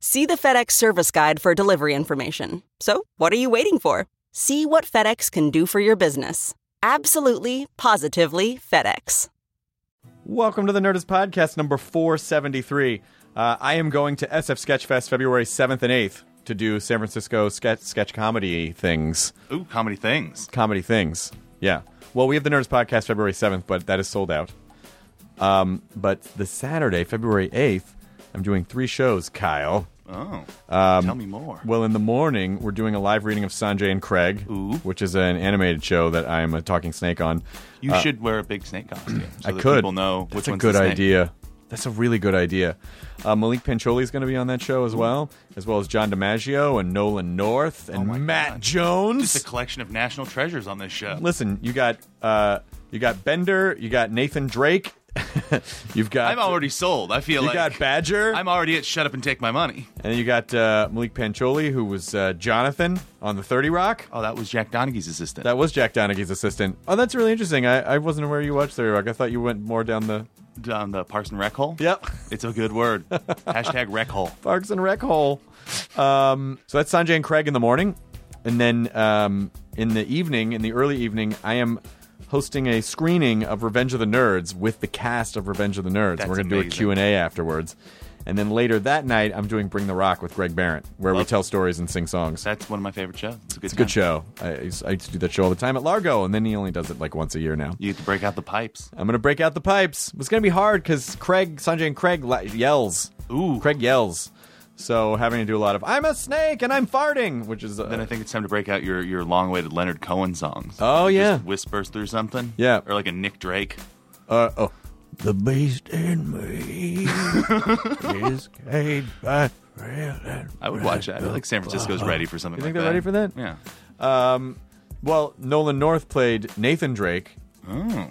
See the FedEx service guide for delivery information. So, what are you waiting for? See what FedEx can do for your business. Absolutely, positively FedEx. Welcome to the Nerdist Podcast number 473. Uh, I am going to SF Sketchfest February 7th and 8th to do San Francisco sketch, sketch comedy things. Ooh, comedy things. Comedy things. Yeah. Well, we have the Nerdist Podcast February 7th, but that is sold out. Um, but the Saturday, February 8th, I'm doing three shows, Kyle. Oh, Um, tell me more. Well, in the morning, we're doing a live reading of Sanjay and Craig, Ooh. which is an animated show that I am a talking snake on. You uh, should wear a big snake costume so I that could. people know That's which a good idea. That's a really good idea. Uh, Maulik Pancholy is going to be on that show as well, as well as John DiMaggio and Nolan North and Oh Matt God. Jones. Just a collection of national treasures on this show. Listen, you got uh, you got Bender, you got Nathan Drake, you've got I'm already sold. I feel like you like got Badger, I'm already at Shut Up and Take My Money. and then you got uh, Maulik Pancholy, who was uh, Jonathan on the Thirty Rock. Oh, that was Jack Donaghy's assistant. That was Jack Donaghy's assistant. Oh, that's really interesting. I, I wasn't aware you watched Thirty Rock. I thought you went more down the on the Parson Rec Hole. Yep. It's a good word. Hashtag Rec Hole. Parks and Rec hole. Um, so that's Sanjay and Craig in the morning, and then um, in the evening, in the early evening, I am hosting a screening of Revenge of the Nerds with the cast of Revenge of the Nerds. That's We're going to do a. Q and A afterwards, and then later that night, I'm doing Bring the Rock with Greg Behrendt, where we tell stories and sing songs. That's one of my favorite shows. It's a good, it's a good show. I, used- I used to do that show all the time at Largo, and then he only does it like once a year now. You have to break out the pipes. I'm gonna break out the pipes. It's gonna be hard because Craig, Sanjay, and Craig la- yells. Ooh. Craig yells. So having to do a lot of "I'm a snake and I'm farting," which is uh, Then I think it's time to break out your, your long-awaited Leonard Cohen songs. Oh, Just yeah. whispers through something. Yeah. or like a Nick Drake. uh, oh. The beast in me is caged by thrill I would watch that. I feel like San Francisco's ready for something. You think like they're ready for that? Yeah. Um, well, Nolan North played Nathan Drake, Oh.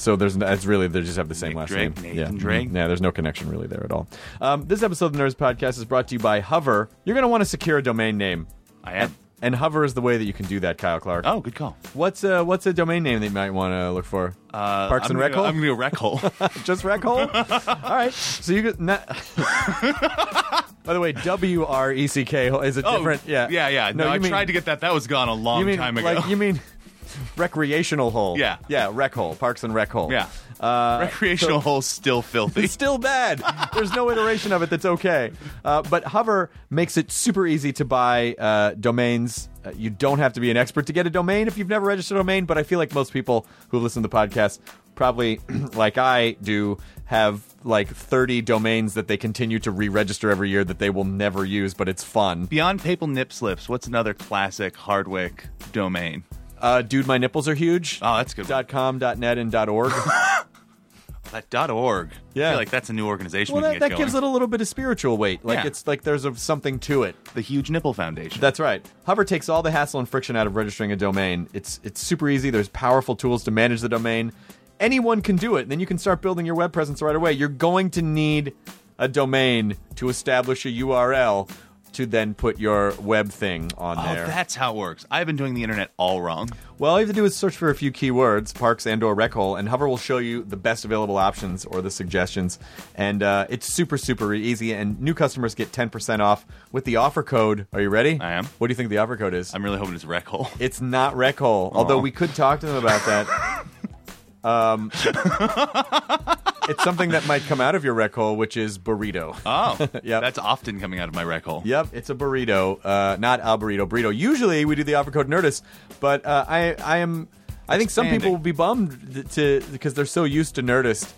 So there's it's really they just have the same Nick last Drake, name. Nathan yeah. Drake. Yeah, there's no connection really there at all. Um, this episode of the Nerdist Podcast is brought to you by Hover. You're gonna want to secure a domain name. I am. And Hover is the way that you can do that, Kyle Clark. Oh, good call. What's a what's a domain name that you might want to look for? Uh, Parks I'm and Rec Hole? I'm going to go Rec Hole. Just Rec Hole? All right. So you get. Not, by the way, W R E C K is a different. yeah. Oh, yeah, yeah. No, you I mean, tried to get that. That was gone a long you mean, time ago. Like, you mean recreational hole? Yeah. Yeah. Rec hole. Parks and Rec hole. yeah. Uh, Recreational hole's still filthy. It's still bad. There's no iteration of it that's okay. Uh, but Hover makes it super easy to buy uh, domains. Uh, you don't have to be an expert to get a domain if you've never registered a domain. But I feel like most people who listen to the podcast probably, like I do, have like 30 domains that they continue to re-register every year that they will never use, but it's fun. Beyond papal nip slips, what's another classic Hardwick domain? Uh, dude, my nipples are huge. Oh, that's a good. Dot .com, dot .net, and dot .org. That dot .org. Yeah. I feel like that's a new organization well, we that, that gives it a little bit of spiritual weight. Like Yeah. it's like there's a, something to it. the Huge Nipple Foundation. That's right. Hover takes all the hassle and friction out of registering a domain. It's it's super easy. There's powerful tools to manage the domain. Anyone can do it. Then you can start building your web presence right away. You're going to need a domain to establish a URL to then put your web thing on oh, there. that's how it works. I've been doing the internet all wrong. Well, all you have to do is search for a few keywords, parks and or rec hole, and Hover will show you the best available options or the suggestions. And uh, it's super, super easy. And new customers get 10% off with the offer code. Are you ready? I am. What do you think the offer code is? I'm really hoping it's Rec Hole. It's not rec hole, although we could talk to them about that. um, it's something that might come out of your rec hole, which is burrito. Oh, yeah, That's often coming out of my rec hole. Yep, it's a burrito, uh, not al burrito. Burrito. Usually we do the offer code Nerdist, but uh, I I am I think some people will be bummed to because they're so used to Nerdist.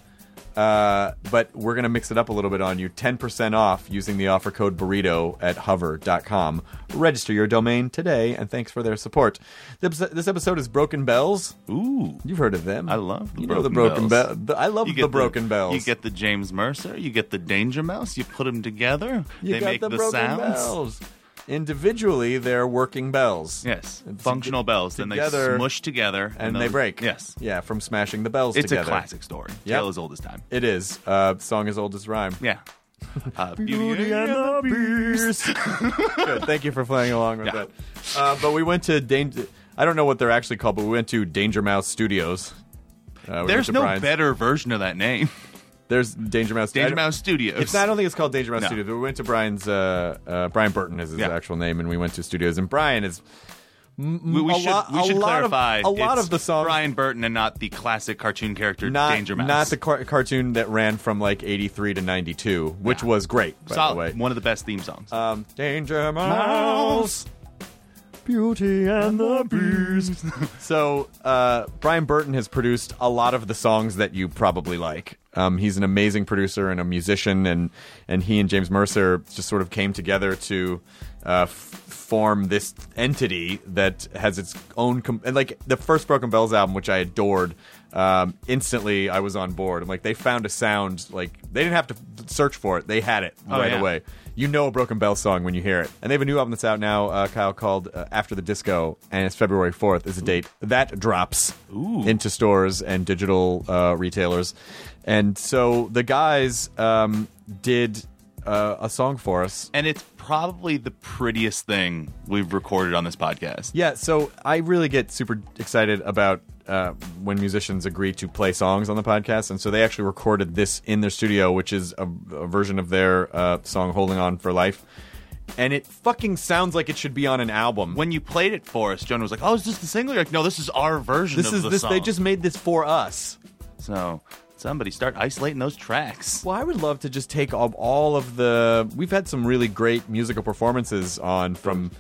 Uh, but we're gonna mix it up a little bit on you. Ten percent off using the offer code burrito at hover.com. Register your domain today, and thanks for their support. This episode- is Broken Bells. Ooh. You've heard of them. I love the you know the Broken broken Bells. Bell. I love the broken bells. You get the James Mercer. You get the Danger Mouse. You put them together. You they got make the, the, broken sounds. bells. Individually, they're working bells. Yes, And functional bells. Then they together- smush together and, they those- break. Yes, Yeah, from smashing the bells it's together. a classic story. Yep. Tale as old as time. It is. Uh, song as old as rhyme. Yeah. Uh, Beauty and the Beast. Good. Thank you for playing along with Yeah. that. Uh, but we went to Danger. I don't know what they're actually called, but we went to Danger Mouse Studios. Uh, we went There's to no Brian's- better version of that name. There's Danger Mouse. Danger Mouse Studios. It's not, I don't think it's called Danger Mouse No. Studios. But we went to Brian's. Uh, uh, Brian Burton is his Yeah. actual name, and we went to studios. And Brian is. We, we a should, lot- we a should lot of- clarify. a lot it's of the songs- Brian Burton and not the classic cartoon character not Danger Mouse. not the car- cartoon that ran from like 83 to 92 which was great by Solid. the way One of the best theme songs. um, danger mouse beauty and the beast. So uh, brian burton has produced a lot of the songs that you probably like. Um, he's an amazing producer and a musician and and he and james mercer just sort of came together to uh, f- form this entity that has its own com- and like the first broken bells album which i adored um, instantly i was on board. I'm like they found a sound like they didn't have to search for it. They had it Oh, right yeah. away you know a Broken Bell song when you hear it. And they have a new album that's out now, uh, Kyle, called uh, After the Disco, and it's February 4th is the date. That drops into stores and digital uh, retailers. And so the guys um, did uh, a song for us. and it's probably the prettiest thing we've recorded on this podcast. Yeah, so I really get super excited about uh, when musicians agree to play songs on the podcast, and so they actually recorded this in their studio, which is a, a version of their uh, song "Holding On for Life," and it fucking sounds like it should be on an album. When you played it for us, Jonah was like, "Oh, is this the single?" You're like, "No, this is our version this of is the this, song." they just made this for us. so somebody start isolating those tracks. Well, I would love to just take all, all of the. We've had some really great musical performances on from.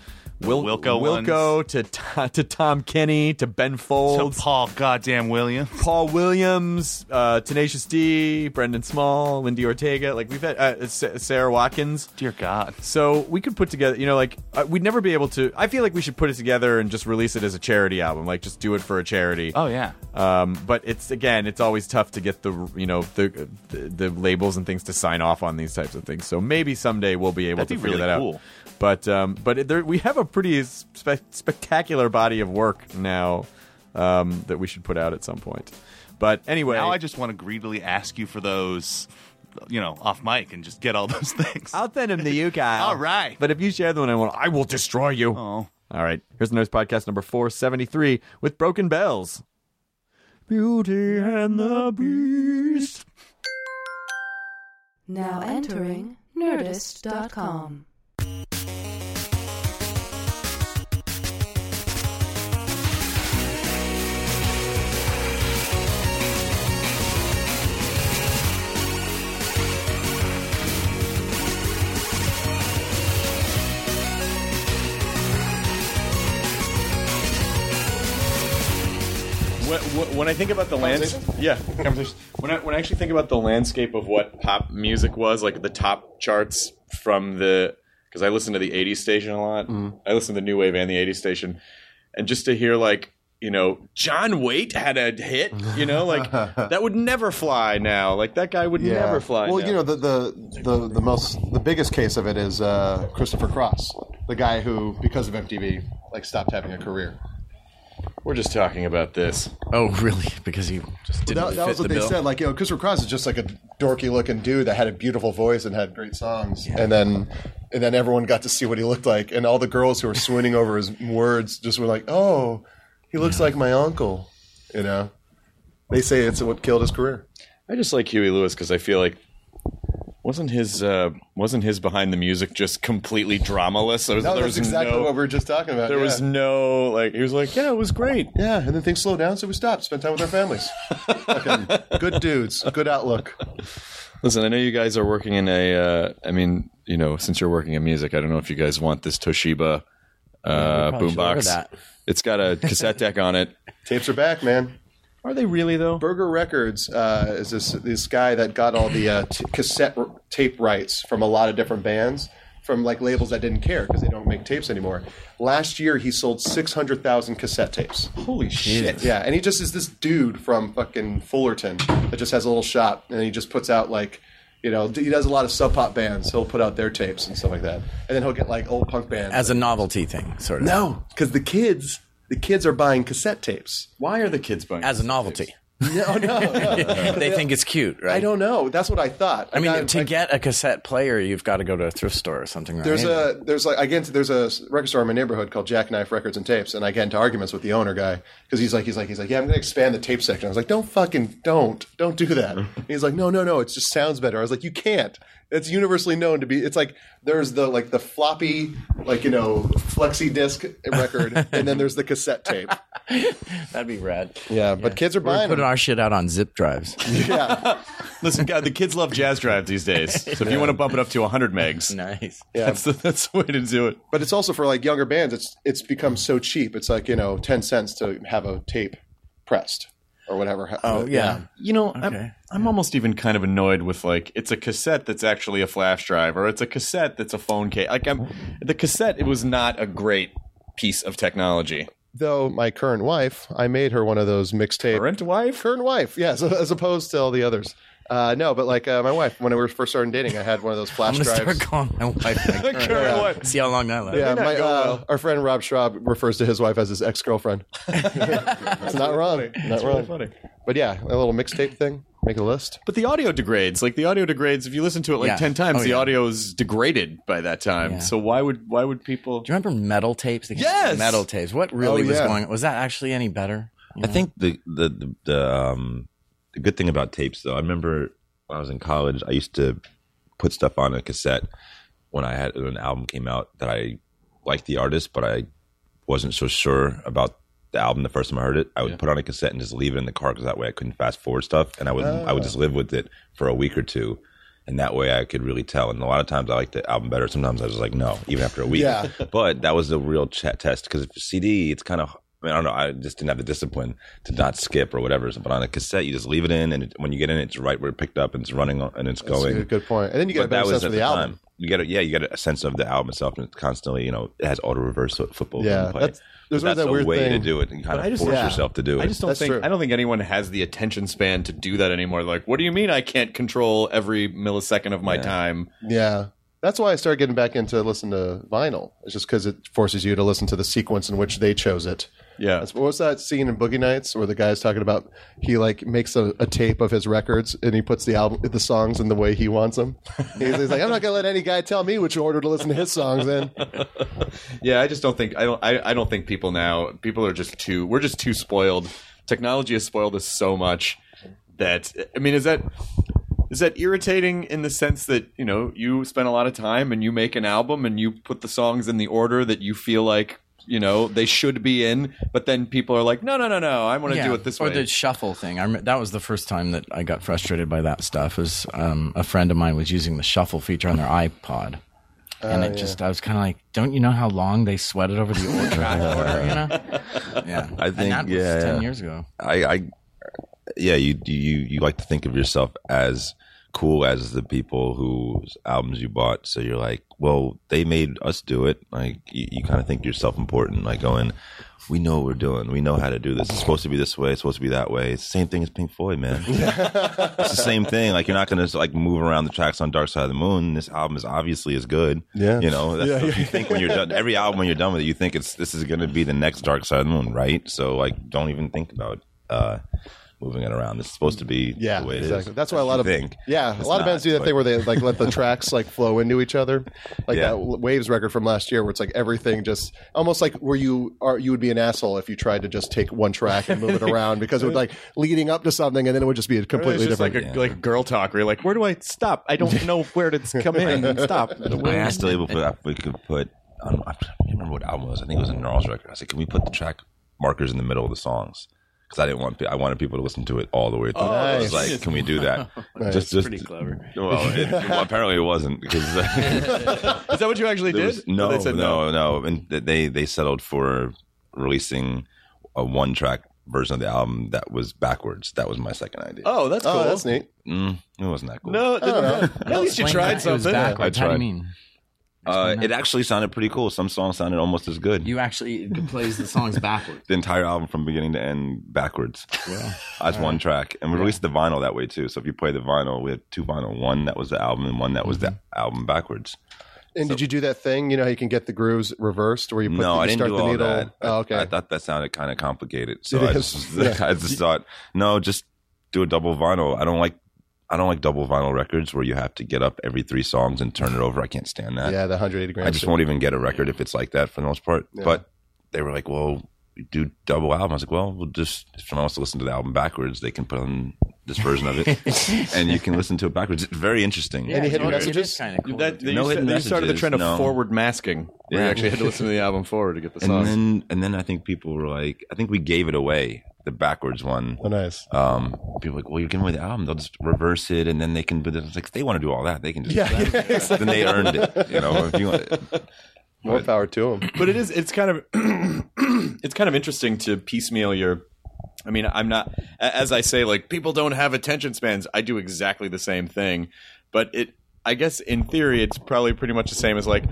Wil- Wilco Wilco to to to Tom Kenny to Ben Folds, Paul Goddamn Williams. Paul Williams, uh, Tenacious D, Brendan Small, Lindi Ortega. Like we've had uh, Sara Watkins. Dear God. So we could put together, you know, like uh, we'd never be able to. I feel like we should put it together and just release it as a charity album, like just do it for a charity. Oh yeah. Um, but it's again, it's always tough to get the you know the, the the labels and things to sign off on these types of things. So maybe someday we'll be able That'd to be figure really that cool. out. But um, but it- there, we have a pretty spe- spectacular body of work now um, that we should put out at some point. But anyway, Now I just want to greedily ask you for those, you know, off mic and just get all those things. I'll send them to you, Kyle. All right. But if you share the one I want, I will destroy you. Oh. All right. Here's the Noise Podcast number 473 with Broken Bells. Beauty and the Beast. Now entering Nerdist.com. When, I think about the landscape, yeah, conversation. When I when I actually think about the landscape of what pop music was, like the top charts from the, because I listen to the '80s station a lot. I listen to the new wave and the '80s station, and just to hear like you know John Waite had a hit, you know, like that would never fly now. Like that guy would never fly. Well, now. you know, the, the the the most the biggest case of it is uh, Christopher Cross, the guy who, because of MTV, like stopped having a career. We're just talking about this. Oh, really? Because he just didn't That, that fit was what the they bill. said. Like, you know, Christopher Cross is just like a dorky looking dude that had a beautiful voice and had great songs, and then and then everyone got to see what he looked like, and all the girls who were swooning over his words just were like, "Oh, he looks like my uncle," you know. They say it's what killed his career. I just like Huey Lewis because I feel like wasn't his uh, wasn't his behind the music just completely dramaless? There was, No, there that's was exactly no, what we were just talking about. There yeah. was no like he was like, yeah, it was great. Yeah, and then things slowed down, so we stopped, spent time with our families. Fucking good dudes, good outlook. Listen, I know you guys are working in a. Uh, I mean, you know, since you're working in music, I don't know if you guys want this Toshiba uh, probably boombox. It's got a cassette deck on it. Tapes are back, man. Are they really though? Burger Records uh, is this this guy that got all the uh, t- cassette r- tape rights from a lot of different bands, from like labels that didn't care because they don't make tapes anymore. Last year, he sold six hundred thousand cassette tapes. Holy shit! Yeah, and he just is this dude from fucking Fullerton that just has a little shop, and he just puts out like, you know, he does a lot of sub pop bands. He'll put out their tapes and stuff like that, and then he'll get like old punk bands. As a novelty thing, sort of. no, because the kids, the kids are buying cassette tapes. Why are the kids buying? As a novelty. No, no, no. they think it's cute, right? I don't know. That's what I thought. I mean, got- to I- get a cassette player, you've got to go to a thrift store or something, right? There's a there's like again there's a record store in my neighborhood called Jackknife Records and Tapes, and I get into arguments with the owner guy because he's like he's like he's like yeah I'm going to expand the tape section. I was like don't fucking don't don't do that. And he's like no no no it just sounds better. I was like you can't. It's universally known to be. It's like there's the like the floppy like you know flexi disc record, and then there's the cassette tape. That'd be rad. Yeah, but kids are We're buying putting them. our shit out on zip drives. Yeah, Listen, God, the kids love Jaz drive these days. So if you want to bump it up to 100 megs, nice. yeah. that's the that's the way to do it. But it's also for like younger bands. It's it's become so cheap. It's like you know ten cents to have a tape pressed or whatever. Oh yeah. You know, Okay. I'm, I'm almost even kind of annoyed with like it's a cassette that's actually a flash drive, or it's a cassette that's a phone case. Like I'm the cassette, it was not a great piece of technology. Though my current wife, I made her one of those mixtape. Current wife, Current wife, yes, as opposed to all the others. Uh, no, but like uh, my wife, when we were first starting dating, I had one of those I'm flash gonna drives. start calling my wife. My current Current wife. wife. See how long that lasts. yeah, my, uh, well. our friend Rob Schrab refers to his wife as his ex girlfriend. it's not wrong, not wrong. funny. But yeah, a little mixtape thing. Make a list. But the audio degrades. Like the audio degrades. If you listen to it like Yeah. ten times, Oh, the yeah. audio is degraded by that time. Yeah. So why would why would people? Do you remember metal tapes? They- Yes! metal tapes. What really Oh, was yeah. going? Was that actually any better? You I know? think the the the, the um the good thing about tapes though, I remember when I was in college, I used to put stuff on a cassette when I had when an album came out that I liked the artist, but I wasn't so sure about the album the first time I heard it. I would put on a cassette and just leave it in the car because that way I couldn't fast forward stuff, and I would I would just ah. live with it for a week or two. And that way I could really tell. And a lot of times I liked the album better. Sometimes I was like, no, even after a week. Yeah. But that was the real chat test because CD, it's kind of I mean, I don't know. I just didn't have the discipline to not skip or whatever. But on a cassette, you just leave it in, and it, when you get in, it's right where it picked up, and it's running on, and it's That's going. a good point. And then you get But a better sense for at the, album. You get a, yeah, you get a sense of the album itself, and it's constantly, you know, it has auto reverse football. Yeah, play. that's- there's But always that a weird way to do it, and kind I of just- force yeah. yourself to do it. I just don't That's think true. I don't think anyone has the attention span to do that anymore. Like, what do you mean I can't control every millisecond of my time? Yeah. That's why I started getting back into listen to vinyl. It's just because it forces you to listen to the sequence in which they chose it. Yeah. That's, what was that scene in Boogie Nights where the guy's talking about he like makes a, a tape of his records and he puts the album the songs in the way he wants them. He's, he's like, I'm not gonna let any guy tell me which order to listen to his songs in. Yeah, I just don't think I don't I, I don't think people now people are just too we're just too spoiled. Technology has spoiled us so much that I mean is that is that irritating in the sense that, you know, you spend a lot of time and you make an album and you put the songs in the order that you feel like you know they should be in, but then people are like, no, no, no, no, I want to do it this or way. Or the shuffle thing. I rem- that was the first time that I got frustrated by that stuff. Is um, a friend of mine was using the shuffle feature on their iPod, and it just I was kind of like, don't you know how long they sweated over the order? order you know? Yeah, I And think- that was yeah, ten yeah. years ago. I, I yeah, you you you like to think of yourself as cool as the people whose albums you bought. So you're like, well, they made us do it. Like you, you kind of think you're self important, like going. We know what we're doing. We know how to do this. It's supposed to be this way. It's supposed to be that way. It's the same thing as Pink Floyd, man. it's the same thing. Like you're not going to like move around the tracks on Dark Side of the Moon. This album is obviously as good. Yeah. you know that's Yeah, what you think when you're done. Every album when you're done with it, you think it's this is going to be the next Dark Side of the Moon, right? So like, don't even think about uh, moving it around. It's supposed to be Yeah, the way it is. exactly. That's why a lot of think. yeah, It's a lot of bands do that but- thing where they like let the tracks like flow into each other, like Yeah. that Waves record from last year, where it's like everything just almost like where you are you would be an asshole if you tried to just take one track and move it around because it would like leading up to something and then it would just be a completely it's just different. like a, like girl talk where you're like, where do I stop? I don't know where to come in and stop. I asked the label if we could put. Um, I don't remember what album it was. I think it was a Gnarls record. I said, "Can we put the track markers in the middle of the songs?es?" Because I didn't want I wanted people to listen to it all the way through. I was nice. like, "Can we do that?" Nice. Just, just Pretty clever. Well, it, well, apparently it wasn't because Is that what you actually did? was, no, They said no, no, and they they settled for releasing a one track version of the album that was backwards. That was my second idea. Oh, that's cool. oh, that's neat. Mm, it wasn't that cool. No, know. at least you tried that. It something. backwards. I How do you tried. mean? Uh, it actually sounded pretty cool. Some songs sounded almost as good. You actually plays the songs backwards. the entire album from beginning to end backwards as one track. And we released the vinyl that way too. So if you play the vinyl, we had two vinyl. One that was the album and one that was the album backwards. And did you do that thing? You know how you can get the grooves reversed where you put no, you I didn't start do the all needle. that. Oh, okay. I, I thought that sounded kind of complicated. So I just, Yeah. I just thought, no, just do a double vinyl. I don't like I don't like double vinyl records where you have to get up every three songs and turn it over. I can't stand that. yeah, the 180 grams. I just won't even get a record if it's like that for the most part. But they were like, well, do double album. I was like, well, we'll just, if someone wants to listen to the album backwards, they can put on this version of it and you can listen to it backwards. It's very interesting. Any hidden messages? kind of cool. That, No you, hidden you started the trend of no. forward masking, where you Yeah. actually had to listen to the album forward to get the And songs. then, and then I think people were like, I think we gave it away, the backwards one. Oh, nice. Um, people were like, well, you're giving away the album. They'll just reverse it, and then they can. But it's like they want to do all that. They can just. Yeah, yeah, then they earned it. You know, if you want, More power to them. but it is it's kind of it's kind of interesting to piecemeal your i mean i'm not as i say like people don't have attention spans. I do exactly the same thing but it i guess in theory it's probably pretty much the same as like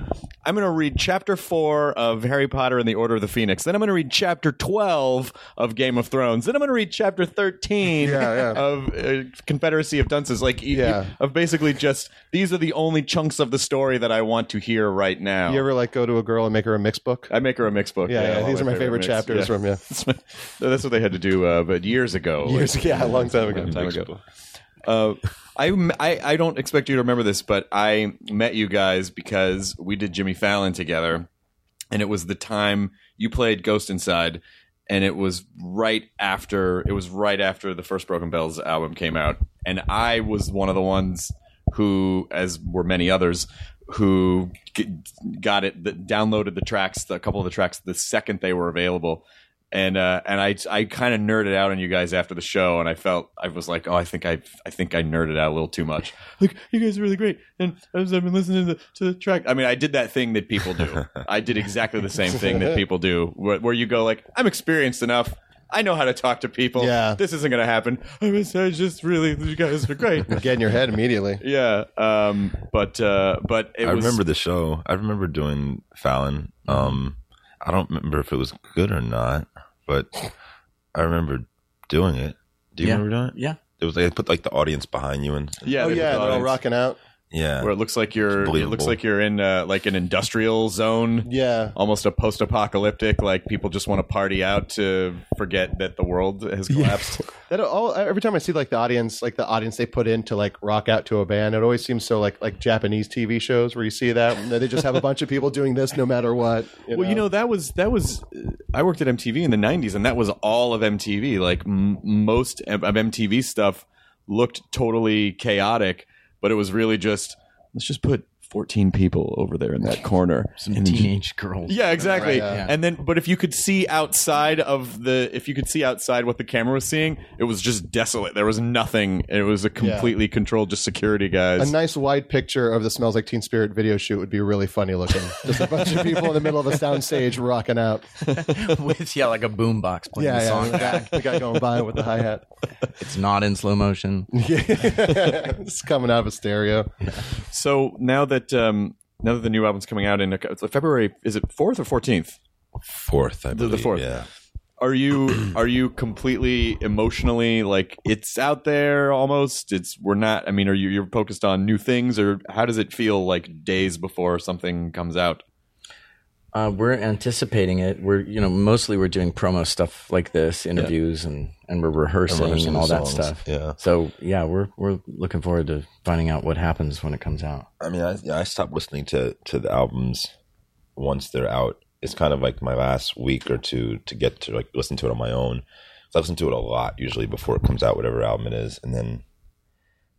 i'm going to read chapter 4 of harry potter and the order of the phoenix then i'm going to read chapter 12 of game of thrones then i'm going to read chapter 13 Yeah, yeah. of uh, confederacy of dunces like y- y- Yeah. of basically just these are the only chunks of the story that i want to hear right now You ever like go to a girl and make her a mix book? I make her a mix book. Yeah, yeah, all these are my favorite mix. chapters from, yeah. That's what they had to do, uh, but years ago. Years, like, yeah, a long time ago. long time ago. Uh, I, I I don't expect you to remember this, but I met you guys because we did Jimmy Fallon together, and it was the time you played Ghost Inside, and it was right after it was right after the first Broken Bells album came out, and I was one of the ones who, as were many others, who got it, downloaded the tracks, a couple of the tracks, the second they were available. And uh, and I I kind of nerded out on you guys after the show, and I felt I was like, oh, I think I I think I nerded out a little too much. Like you guys are really great, and as I've been listening to the, to the track, I mean, I did that thing that people do. I did exactly the same thing that people do, where, where you go like, I'm experienced enough. I know how to talk to people. Yeah. this isn't going to happen. I was I just really, you guys are great. Get in your head immediately. yeah, um, but uh, but it I was. remember the show. I remember doing Fallon. Um, I don't remember if it was good or not, but I remember doing it. Do you Yeah. remember doing it? Yeah. It was like they put like the audience behind you and Yeah, oh they put yeah, the they're all audience- rocking out. Yeah. Where it looks like you're, it looks like you're in uh, like an industrial zone. Yeah. almost a post-apocalyptic like people just want to party out to forget that the world has collapsed That all every time I see like the audience, like the audience they put in to like rock out to a band, it always seems so like like Japanese TV shows where you see that and they just have a bunch of people doing this no matter what. well you know that was that was i worked at mtv in the 90s and that was all of mtv like m- most of of mtv stuff looked totally chaotic but it was really just let's just put 14 people over there in that corner Some And then ju- teenage girls. Yeah, exactly. Right, yeah. And then, but if you could see outside of the, if you could see outside what the camera was seeing, it was just desolate. There was nothing. It was a completely controlled, just security guys. a nice wide picture of the Smells Like Teen Spirit video shoot would be really funny looking. Just a bunch of people in the middle of a sound stage rocking out. with yeah, like a boombox playing Yeah, the yeah. song. The guy, the guy going by with the hi hat. It's not in slow motion. Yeah. it's coming out of a stereo. so now that um, now that the new album's coming out in February, is it fourth or fourteenth? fourth, I the believe. fourth. Yeah. Are you are you completely emotionally like it's out there almost? It's we're not. I mean, are you you're focused on new things or how does it feel like days before something comes out? Uh, we're anticipating it. We're you know mostly we're doing promo stuff like this, interviews, and and we're rehearsing and, rehearsing all that stuff. yeah. So yeah, we're we're looking forward to finding out what happens when it comes out. I mean, I, yeah, I stopped listening to to the albums once they're out. It's kind of like my last week or two to get to like listen to it on my own. So I listen to it a lot usually before it comes out, whatever album it is, and then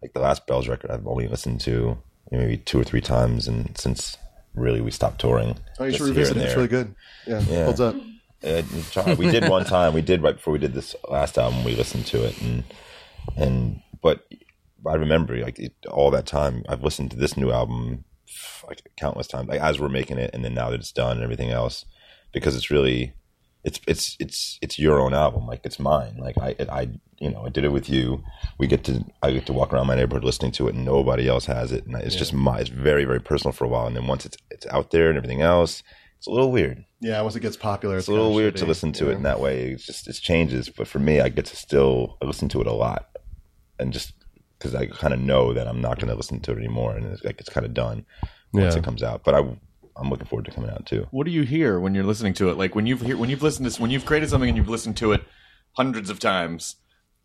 like the last Bells record, I've only listened to maybe two or three times, and since really we stopped touring. Oh, you should revisit it. It's really good. Yeah, Yeah. holds up. Try- we did one time. We did right before we did this last album. We listened to it, and and but I remember like it, all that time. I've listened to this new album like countless times, like as we're making it, and then now that it's done and everything else, because it's really it's it's it's it's your own album. Like it's mine. Like I I you know I did it with you. We get to I get to walk around my neighborhood listening to it, and nobody else has it. And it's just my. It's very very personal for a while, and then once it's it's out there and everything else, it's a little weird Yeah, once it gets popular, it's a little weird to listen to Yeah. it in that way. It's just it changes, but for me, I get to still I listen to it a lot, and just because I kind of know that I'm not going to listen to it anymore, and it's like it's kind of done once Yeah. it comes out. But I I'm looking forward to coming out too. What do you hear when you're listening to it? Like when you've hear, when you've listened to when you've created something and you've listened to it hundreds of times.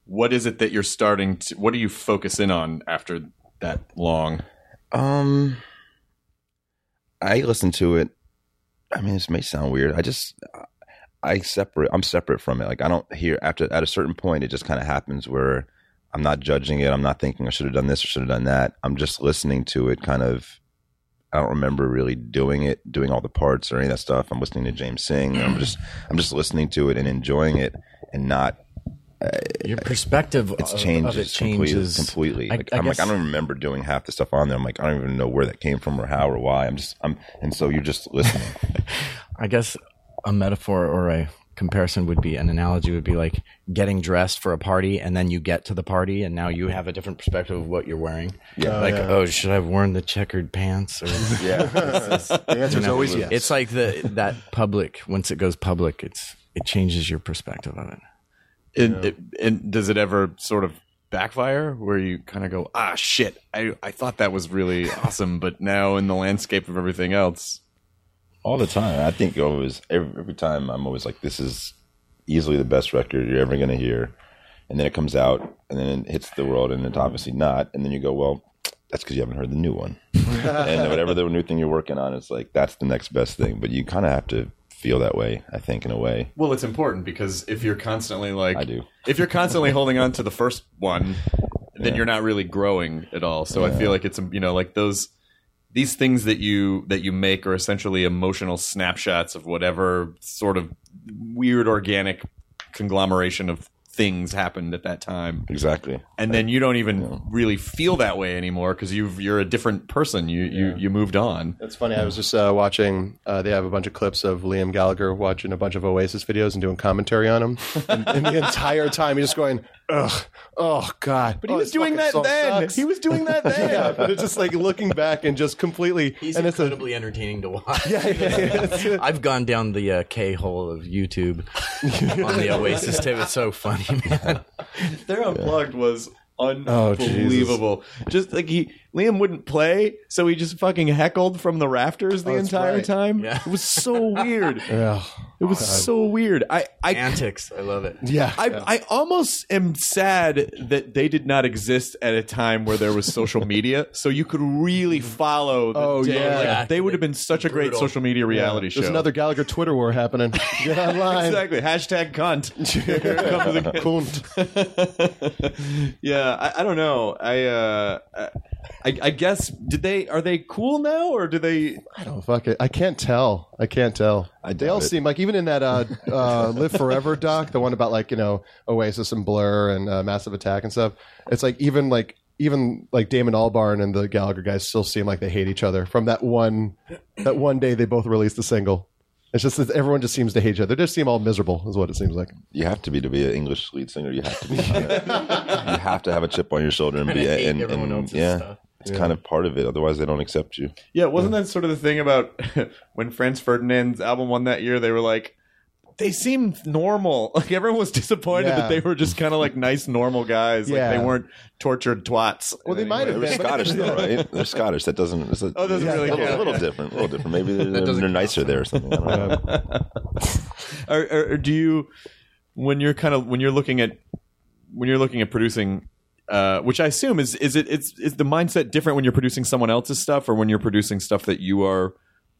What is it that you're starting to? What do you focus in on after that long? Um, I listen to it. I mean, this may sound weird. I just I separate. I'm separate from it. Like I don't hear after at a certain point. It just kind of happens where I'm not judging it. I'm not thinking I should have done this or should have done that. I'm just listening to it. Kind of. I don't remember really doing it, doing all the parts or any of that stuff. I'm listening to James sing. I'm just I'm just listening to it and enjoying it, and not uh, Your perspective it's changes it changes completely. completely. I- Like, I I'm like, I don't remember doing half the stuff on there. I'm like, I don't even know where that came from or how or why. I'm just, I'm, and so you're just listening. I guess a metaphor or a comparison would be an analogy would be like getting dressed for a party and then you get to the party and now you have a different perspective of what you're wearing. Yeah. like, yeah. oh, should I have worn the checkered pants? Or, yeah, The answer is always yes. It's like the that public once it goes public, it's it changes your perspective of it. And, it, and does it ever sort of backfire where you kind of go, ah, shit, I, I thought that was really awesome, but now in the landscape of everything else, all the time. I think always every, every time I'm always like, this is easily the best record you're ever going to hear, and then it comes out and then it hits the world, and it's obviously not. And then you go, well, that's because you haven't heard the new one, and whatever the new thing you're working on, it's like that's the next best thing. But you kind of have to feel that way, I think, in a way. well, it's important because if you're constantly like, I do. if you're constantly holding on to the first one, then you're not really growing at all. So I feel like it's you know like those these things that you that you make are essentially emotional snapshots of whatever sort of weird organic conglomeration of things happened at that time. Exactly. And then you don't even really feel that way anymore because you've you're a different person. You you you moved on. That's funny. I was just uh, watching. Uh, they have a bunch of clips of Liam Gallagher watching a bunch of Oasis videos and doing commentary on them. And, and the entire time, he's just going, "Ugh, oh god." But he oh, was doing that song then. sucks." He was doing that then. yeah, but it's just like looking back and just completely. He's and it's a, incredibly entertaining to watch. yeah, yeah, yeah, I've gone down the uh, K hole of YouTube on the Oasis tape. It's so funny, man. Their unplugged was Oh, unbelievable. just like he Liam wouldn't play, so he just fucking heckled from the rafters the Oh, that's entire right. time. Yeah. It was so weird. Ugh. It was so weird. I I Antics, I love it. yeah, I, yeah. I almost am sad that they did not exist at a time where there was social media, so you could really follow. The Oh, day. yeah. Like, they would have been such a great Brutal. social media reality show. There's another Gallagher Twitter war happening. Get online. exactly hashtag cunt. Here it comes again. Kunt. yeah, I, I don't know. I, uh, I I guess did they are they cool now or do they? I don't fuck it. I can't tell. I can't tell. I they all it. seem like even in that uh, uh, Live Forever doc, the one about like you know Oasis and Blur and uh, Massive Attack and stuff. It's like even like even like Damon Albarn and the Gallagher guys still seem like they hate each other from that one that one day they both released a single. It's just that everyone just seems to hate each other. They just seem all miserable, is what it seems like. You have to be to be an English lead singer. You have to be. you have to have a chip on your shoulder and be. hate And, everyone and yeah, stuff. it's kind of part of it. Otherwise, they don't accept you. Yeah, wasn't that sort of the thing about when Franz Ferdinand's album won that year? They were like, they seemed normal. Like everyone was disappointed Yeah. that they were just kind of like nice, normal guys. Yeah. Like they weren't tortured twats. Well, they might have They're been. Scottish though, right? They're Scottish. That doesn't. It's a, Oh, doesn't really a little, count. a little different. A little different. Maybe they're, doesn't they're nicer there or something. I don't know. or, or, or do you when you're kind of when you're looking at when you're looking at producing uh, which I assume is is it it's is the mindset different when you're producing someone else's stuff or when you're producing stuff that you are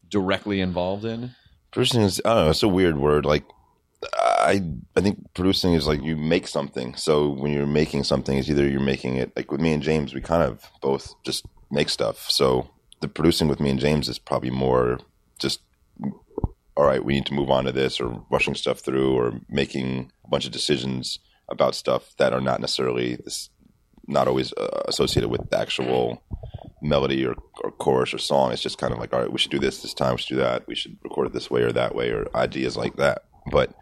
directly involved in? Producing is I don't know. It's a weird word. Like I I think producing is like you make something. So when you're making something, it's either you're making it like with me and James, we kind of both just make stuff. So the producing with me and James is probably more just all right. We need to move on to this, or rushing stuff through, or making a bunch of decisions about stuff that are not necessarily this, not always uh, associated with the actual melody or, or chorus or song. It's just kind of like, all right, we should do this this time, we should do that, we should record it this way or that way, or ideas like that. But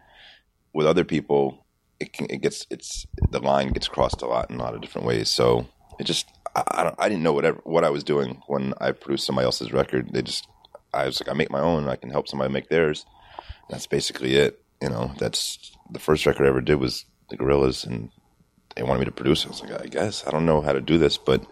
with other people, it can, it gets it's the line gets crossed a lot in a lot of different ways. So it just I, I don't I didn't know whatever what I was doing when I produced somebody else's record. They just I was like I make my own, I can help somebody make theirs. That's basically it. You know, that's the first record I ever did was the Gorillaz, and they wanted me to produce it. I was like, I guess I don't know how to do this, but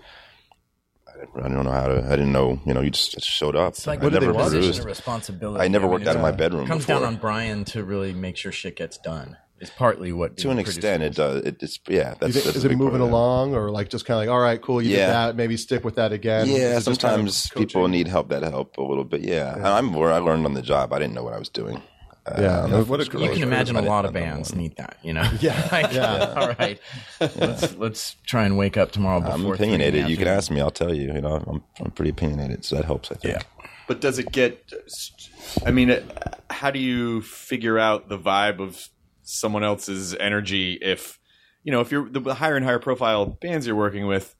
I don't know how to. I didn't know. You know, you just showed up. It's like I what never a position produced. of responsibility. I never mean, worked out of my bedroom It comes before. down on Brian to really make sure shit gets done. It's partly what to an extent, it does. It, it's yeah. That's, think- that's is it moving part of it. along, or like just kind of like, all right, cool, you Yeah. did that, maybe stick with that again? Yeah, Is it just kind of sometimes people need help. That help a little bit. Yeah, And I'm where I learned on the job. I didn't know what I was doing. Uh, Yeah, on what a great You can imagine a lot of bands need that. You know. Yeah, Like, yeah. All right. Let's let's try and wake up tomorrow before. I'm three in the opinionated. You can ask me. I'll tell you. You know, I'm I'm pretty opinionated, so that helps. I think. Yeah. But does it get? I mean, how do you figure out the vibe of someone else's energy if you know if you're the higher and higher profile bands you're working with?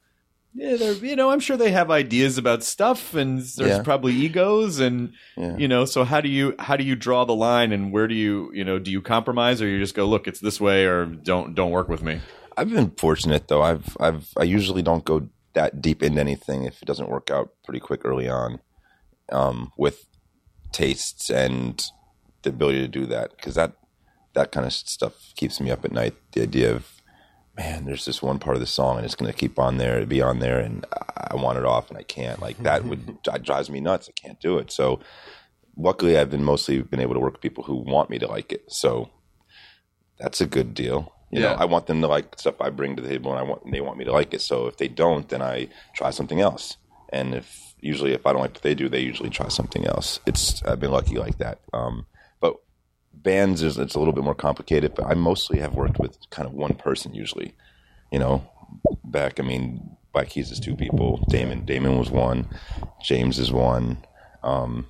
Yeah, they're you know I'm sure they have ideas about stuff and there's Yeah. probably egos and Yeah. you know so how do you how do you draw the line and where do you you know do you compromise or you just go look it's this way or don't don't work with me I've been fortunate though. I've I've I usually don't go that deep into anything if it doesn't work out pretty quick early on, um, with tastes and the ability to do that because that that kind of stuff keeps me up at night. The idea of man, there's this one part of the song and it's going to keep on there, be on there, and I want it off and I can't. Like that would that drives me nuts. I can't do it. So luckily, I've been mostly been able to work with people who want me to like it. So that's a good deal. You Yeah. know, I want them to like stuff I bring to the table, and I want they want me to like it. So if they don't, then I try something else. And if usually if I don't like what they do, they usually try something else. It's I've been lucky like that. Um, bands is it's a little bit more complicated. But I mostly have worked with kind of one person usually. You know, back I mean, Black Keys is two people. Damon Damon was one. James is one. Um,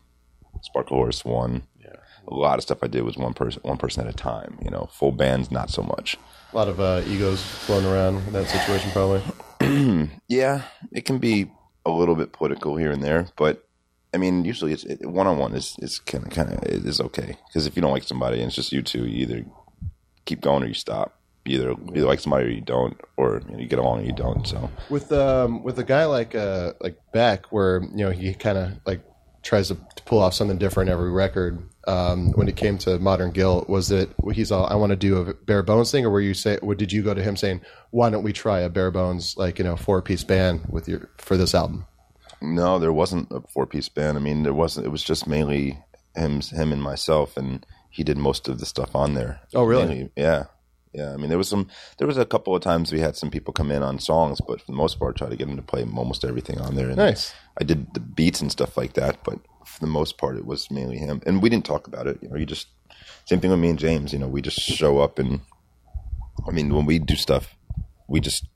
Sparklehorse one. Yeah. A lot of stuff I did was one person, one person at a time. You know, full bands, not so much. a lot of uh, egos floating around in that situation, probably. Yeah, it can be a little bit political here and there, but I mean, usually it's one on one is is kind of kind of is okay because if you don't like somebody and it's just you two, you either keep going or you stop. You either you like somebody or you don't, or you, know, you get along or you don't. So with um with a guy like uh like Beck, where you know he kind of like tries to, pull off something different every record. Um, when it came to Modern Guilt, was it he's all I want to do a bare bones thing, or were you say, or did you go to him saying, why don't we try a bare bones like you know four piece band with your for this album? No, there wasn't a four piece band. I mean, there wasn't. It was just mainly him, him and myself, and he did most of the stuff on there. Oh, really? Mainly- yeah, yeah. I mean, there was some. There was a couple of times we had some people come in on songs, but for the most part, try to get him to play almost everything on there. And Nice. I did the beats and stuff like that, but for the most part, it was mainly him. And we didn't talk about it. You know, you just same thing with me and James. You know, we just show up and. I mean, when we do stuff, we just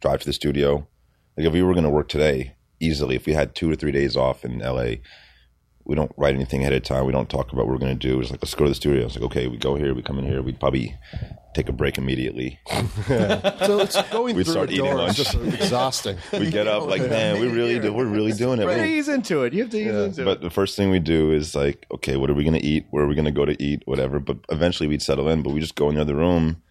drive to the studio. Like if we were going to work today, easily, if we had two or three days off in LA, we don't write anything ahead of time. We don't talk about what we're going to do. It's like let's go to the studio. It's like okay, we go here, we come in here. We'd probably take a break immediately. So it's going We through start a eating door. lunch. It's just exhausting. We get up like man, we really do. We're really doing it. to We- ease into it you have to ease into but it the first thing we do is like, okay, what are we going to eat? Where are we going to go to eat? Whatever. But eventually we'd settle in. But we just go in the other room,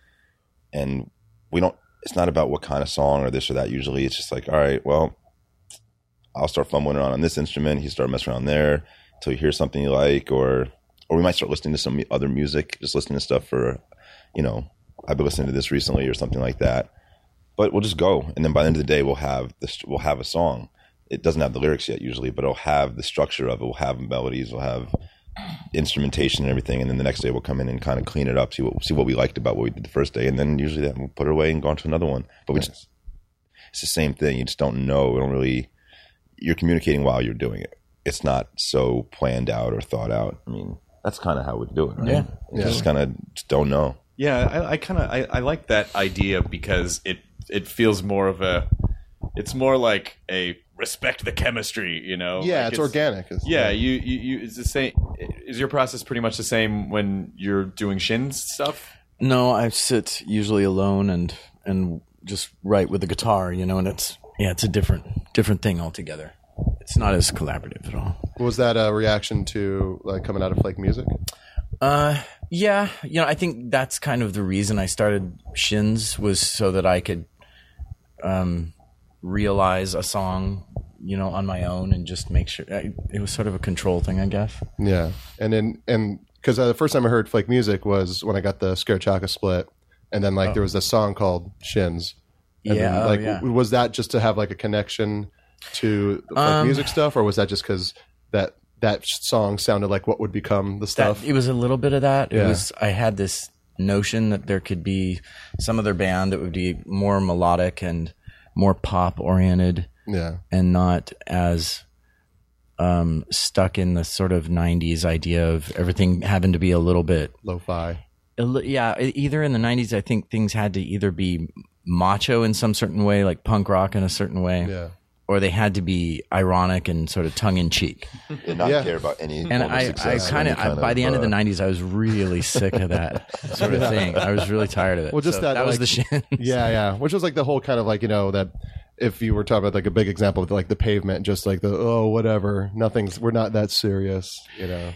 and we don't. It's not about what kind of song or this or that. Usually, it's just like, all right, well, I'll start fumbling around on this instrument. He start messing around there until you hear something you like, or or we might start listening to some other music, just listening to stuff for, you know, I've been listening to this recently or something like that. But we'll just go, and then by the end of the day, we'll have this. We'll have a song. It doesn't have the lyrics yet usually, but it'll have the structure of it. We'll have melodies. We'll have instrumentation and everything, and then the next day we'll come in and kind of clean it up, see what see what we liked about what we did the first day, and then usually then we'll put it away and go on to another one. But we just it's the same thing. You just don't know. We don't really. You're communicating while you're doing it. It's not so planned out or thought out. I mean, that's kind of how we do it. Right? Yeah. You just kind of don't know. Yeah, I, I kind of I, I like that idea because it it feels more of a it's more like a respect the chemistry, you know. Yeah, Like it's organic. It's- yeah, you, you you it's the same. Is your process pretty much the same when you're doing shins stuff? No, I sit usually alone and and just write with the guitar, you know, and it's yeah, it's a different different thing altogether. It's not as collaborative at all. Was that a reaction to like coming out of Flake Music? Uh, yeah, you know, I think that's kind of the reason I started Shins was so that I could um realize a song, you know, on my own and just make sure I, it was sort of a control thing, I guess. Yeah, and then and because uh, the first time I heard Flake Music was when I got the Scare Chaka split, and then like there was a song called Shins. And Yeah, then, oh, like yeah. w- was that just to have like a connection to the Flake Um, Music stuff, or was that just because that that song sounded like what would become the That, stuff? it was a little bit of that. It was I had this notion that there could be some other band that would be more melodic and more pop oriented yeah, and not as um, stuck in the sort of 90s idea of everything having to be a little bit lo-fi. a yeah either in the 90s i think things had to either be macho in some certain way like punk rock in a certain way Yeah. or they had to be ironic and sort of tongue-in-cheek And not Yeah. care about any. and I, I kind any of by the end of the uh, 90s i was really sick of that sort of thing i was really tired of it Well, just So that, that was the shit Yeah, yeah. Which was like the whole kind of like you know that if you were talking about like a big example of like the pavement, just like the oh whatever, nothing's we're not that serious, you know.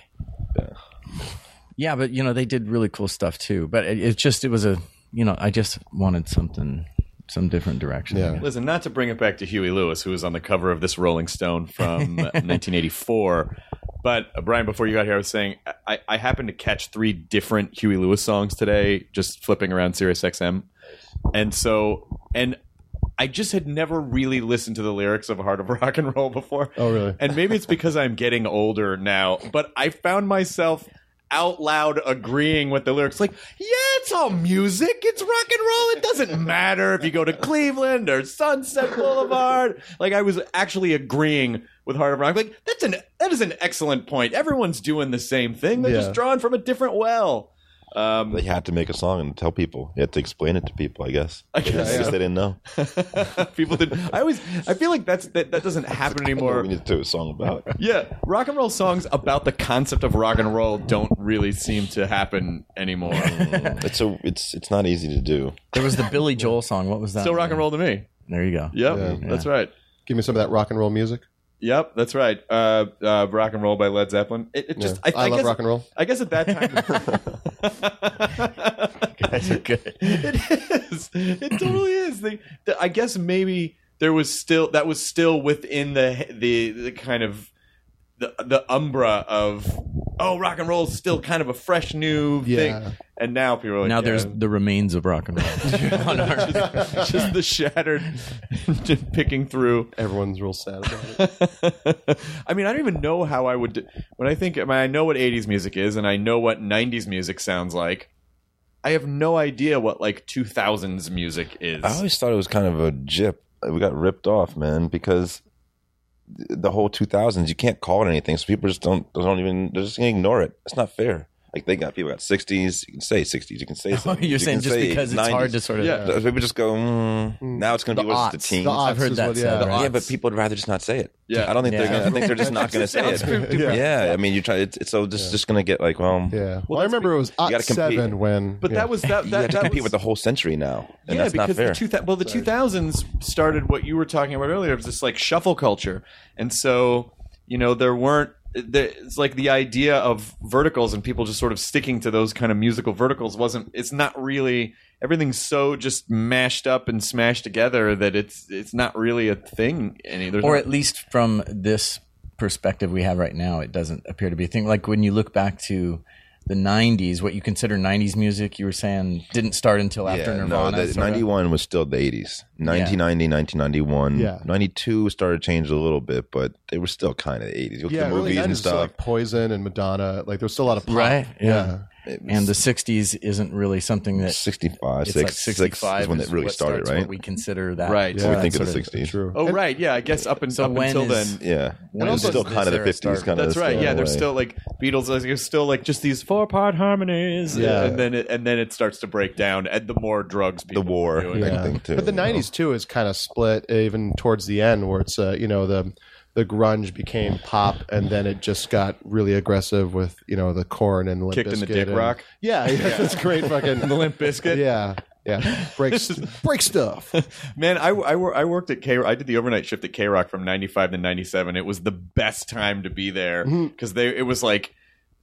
yeah but you know they did really cool stuff too but it, it just it was a you know i just wanted something some different direction Yeah. Listen, not to bring it back to Huey Lewis, who was on the cover of this Rolling Stone from 1984. But uh, Brian, before you got here, I was saying I, I happened to catch three different Huey Lewis songs today, just flipping around Sirius XM, and so and I just had never really listened to the lyrics of Heart of Rock and Roll before. Oh, really? And maybe it's because I'm getting older now, but I found myself out loud agreeing with the lyrics. Like yeah it's all music. It's rock and roll. It doesn't matter if you go to cleveland or sunset boulevard. Like i was actually agreeing with heart of rock. Like that's an that is an excellent point. Everyone's doing the same thing. They're Yeah. just drawing from a different well um, They had to make a song and tell people. You had to explain it to people. I guess. I guess, guess yeah. they didn't know. people didn't. i always i feel like that's that, that doesn't happen What anymore we need to do a song about. Yeah, rock and roll songs about the concept of rock and roll don't really seem to happen anymore. it's so it's it's not easy to do. there was the billy joel song what was that Still rock and roll to me. there you go Yep, Yeah. that's right. Give me some of that rock and roll music. Yep, that's right. Uh, uh, rock and roll by Led Zeppelin. It, it just, Yeah. I, I love guess, rock and roll. I guess at that time, guys are good it is. It totally is. I guess maybe there was still that was still within the the, the kind of the the umbra of oh rock and roll is still kind of a fresh new Yeah. thing, and now people are like, now yeah, there's the remains of rock and roll on our just, just the shattered, just picking through. Everyone's real sad about it. I mean, I don't even know how I would. When I think, I, mean, I know what '80s music is, and I know what '90s music sounds like. I have no idea what like 2000s music is. I always thought it was kind of a jip. We got ripped off, man, because the whole 2000s, you can't call it anything. So people just don't don't even they're just gonna ignore it. It's not fair. Like they got people got 60s. You can say 60s. You can say 70s. Oh, You're you saying just say because it's 90s. hard to sort of Yeah. People just go. Mm, now it's going to be what's the aughts. teens. The I've heard that what- yeah. The yeah, but people would rather just not say it. Yeah. I don't think Yeah. they're. Gonna, I think they're just not going to say it. Yeah. Yeah. I mean, you try. It's, it's so just just going to get like, well, Yeah. Well, I remember it was gotta compete. seven when. but yeah. that was that. you that, to that compete with the whole century now, and yeah, that's not because fair. the two thou- well, the 2000s started what you were talking about earlier. It was this like shuffle culture, and so you know there weren't. It's like the idea of verticals and people just sort of sticking to those kind of musical verticals wasn't. It's not really. Everything's so just mashed up and smashed together that it's it's not really a thing any. There's or no- at least from this perspective we have right now, it doesn't appear to be a thing. Like when you look back to the '90s, what you consider '90s music, you were saying didn't start until after yeah, Nirvana. no, the, sorta? 91 was still the 80s. 1990, 1991. Yeah. 92 started changing a little bit, but they were still kind of the 80s. You look at Yeah, the movies early and stuff. like Poison and Madonna. Like there's still a lot of pop. right? Yeah. And the '60s isn't really something that 65, it's 6, like 65 is when it really what started, right? What we consider that, Right. So we that think of the 60s. True. Oh, right. Yeah, I guess up, and, So up when until is- then. Yeah. When it was does still kind of the 50s. start? Kind of That's right. Yeah, there's way. still like Beatles. Like, there's still like just these four part harmonies. Yeah. and then it, and then it starts to break down. And the more drugs, the war. are doing. Yeah. too. But the you know. '90s too is kind of split, even towards the end, where it's uh, you know the the grunge became pop, and then it just got really aggressive with you know the Korn and Limp Kicked in the dick and- rock? Yeah, yeah, that's great. Fucking The Limp Bizkit. Yeah, yeah. Break break stuff. Man, I, I, I worked at K. I did the overnight shift at KROQ from '95 to '97. It was the best time to be there mm-hmm. because they. It was like,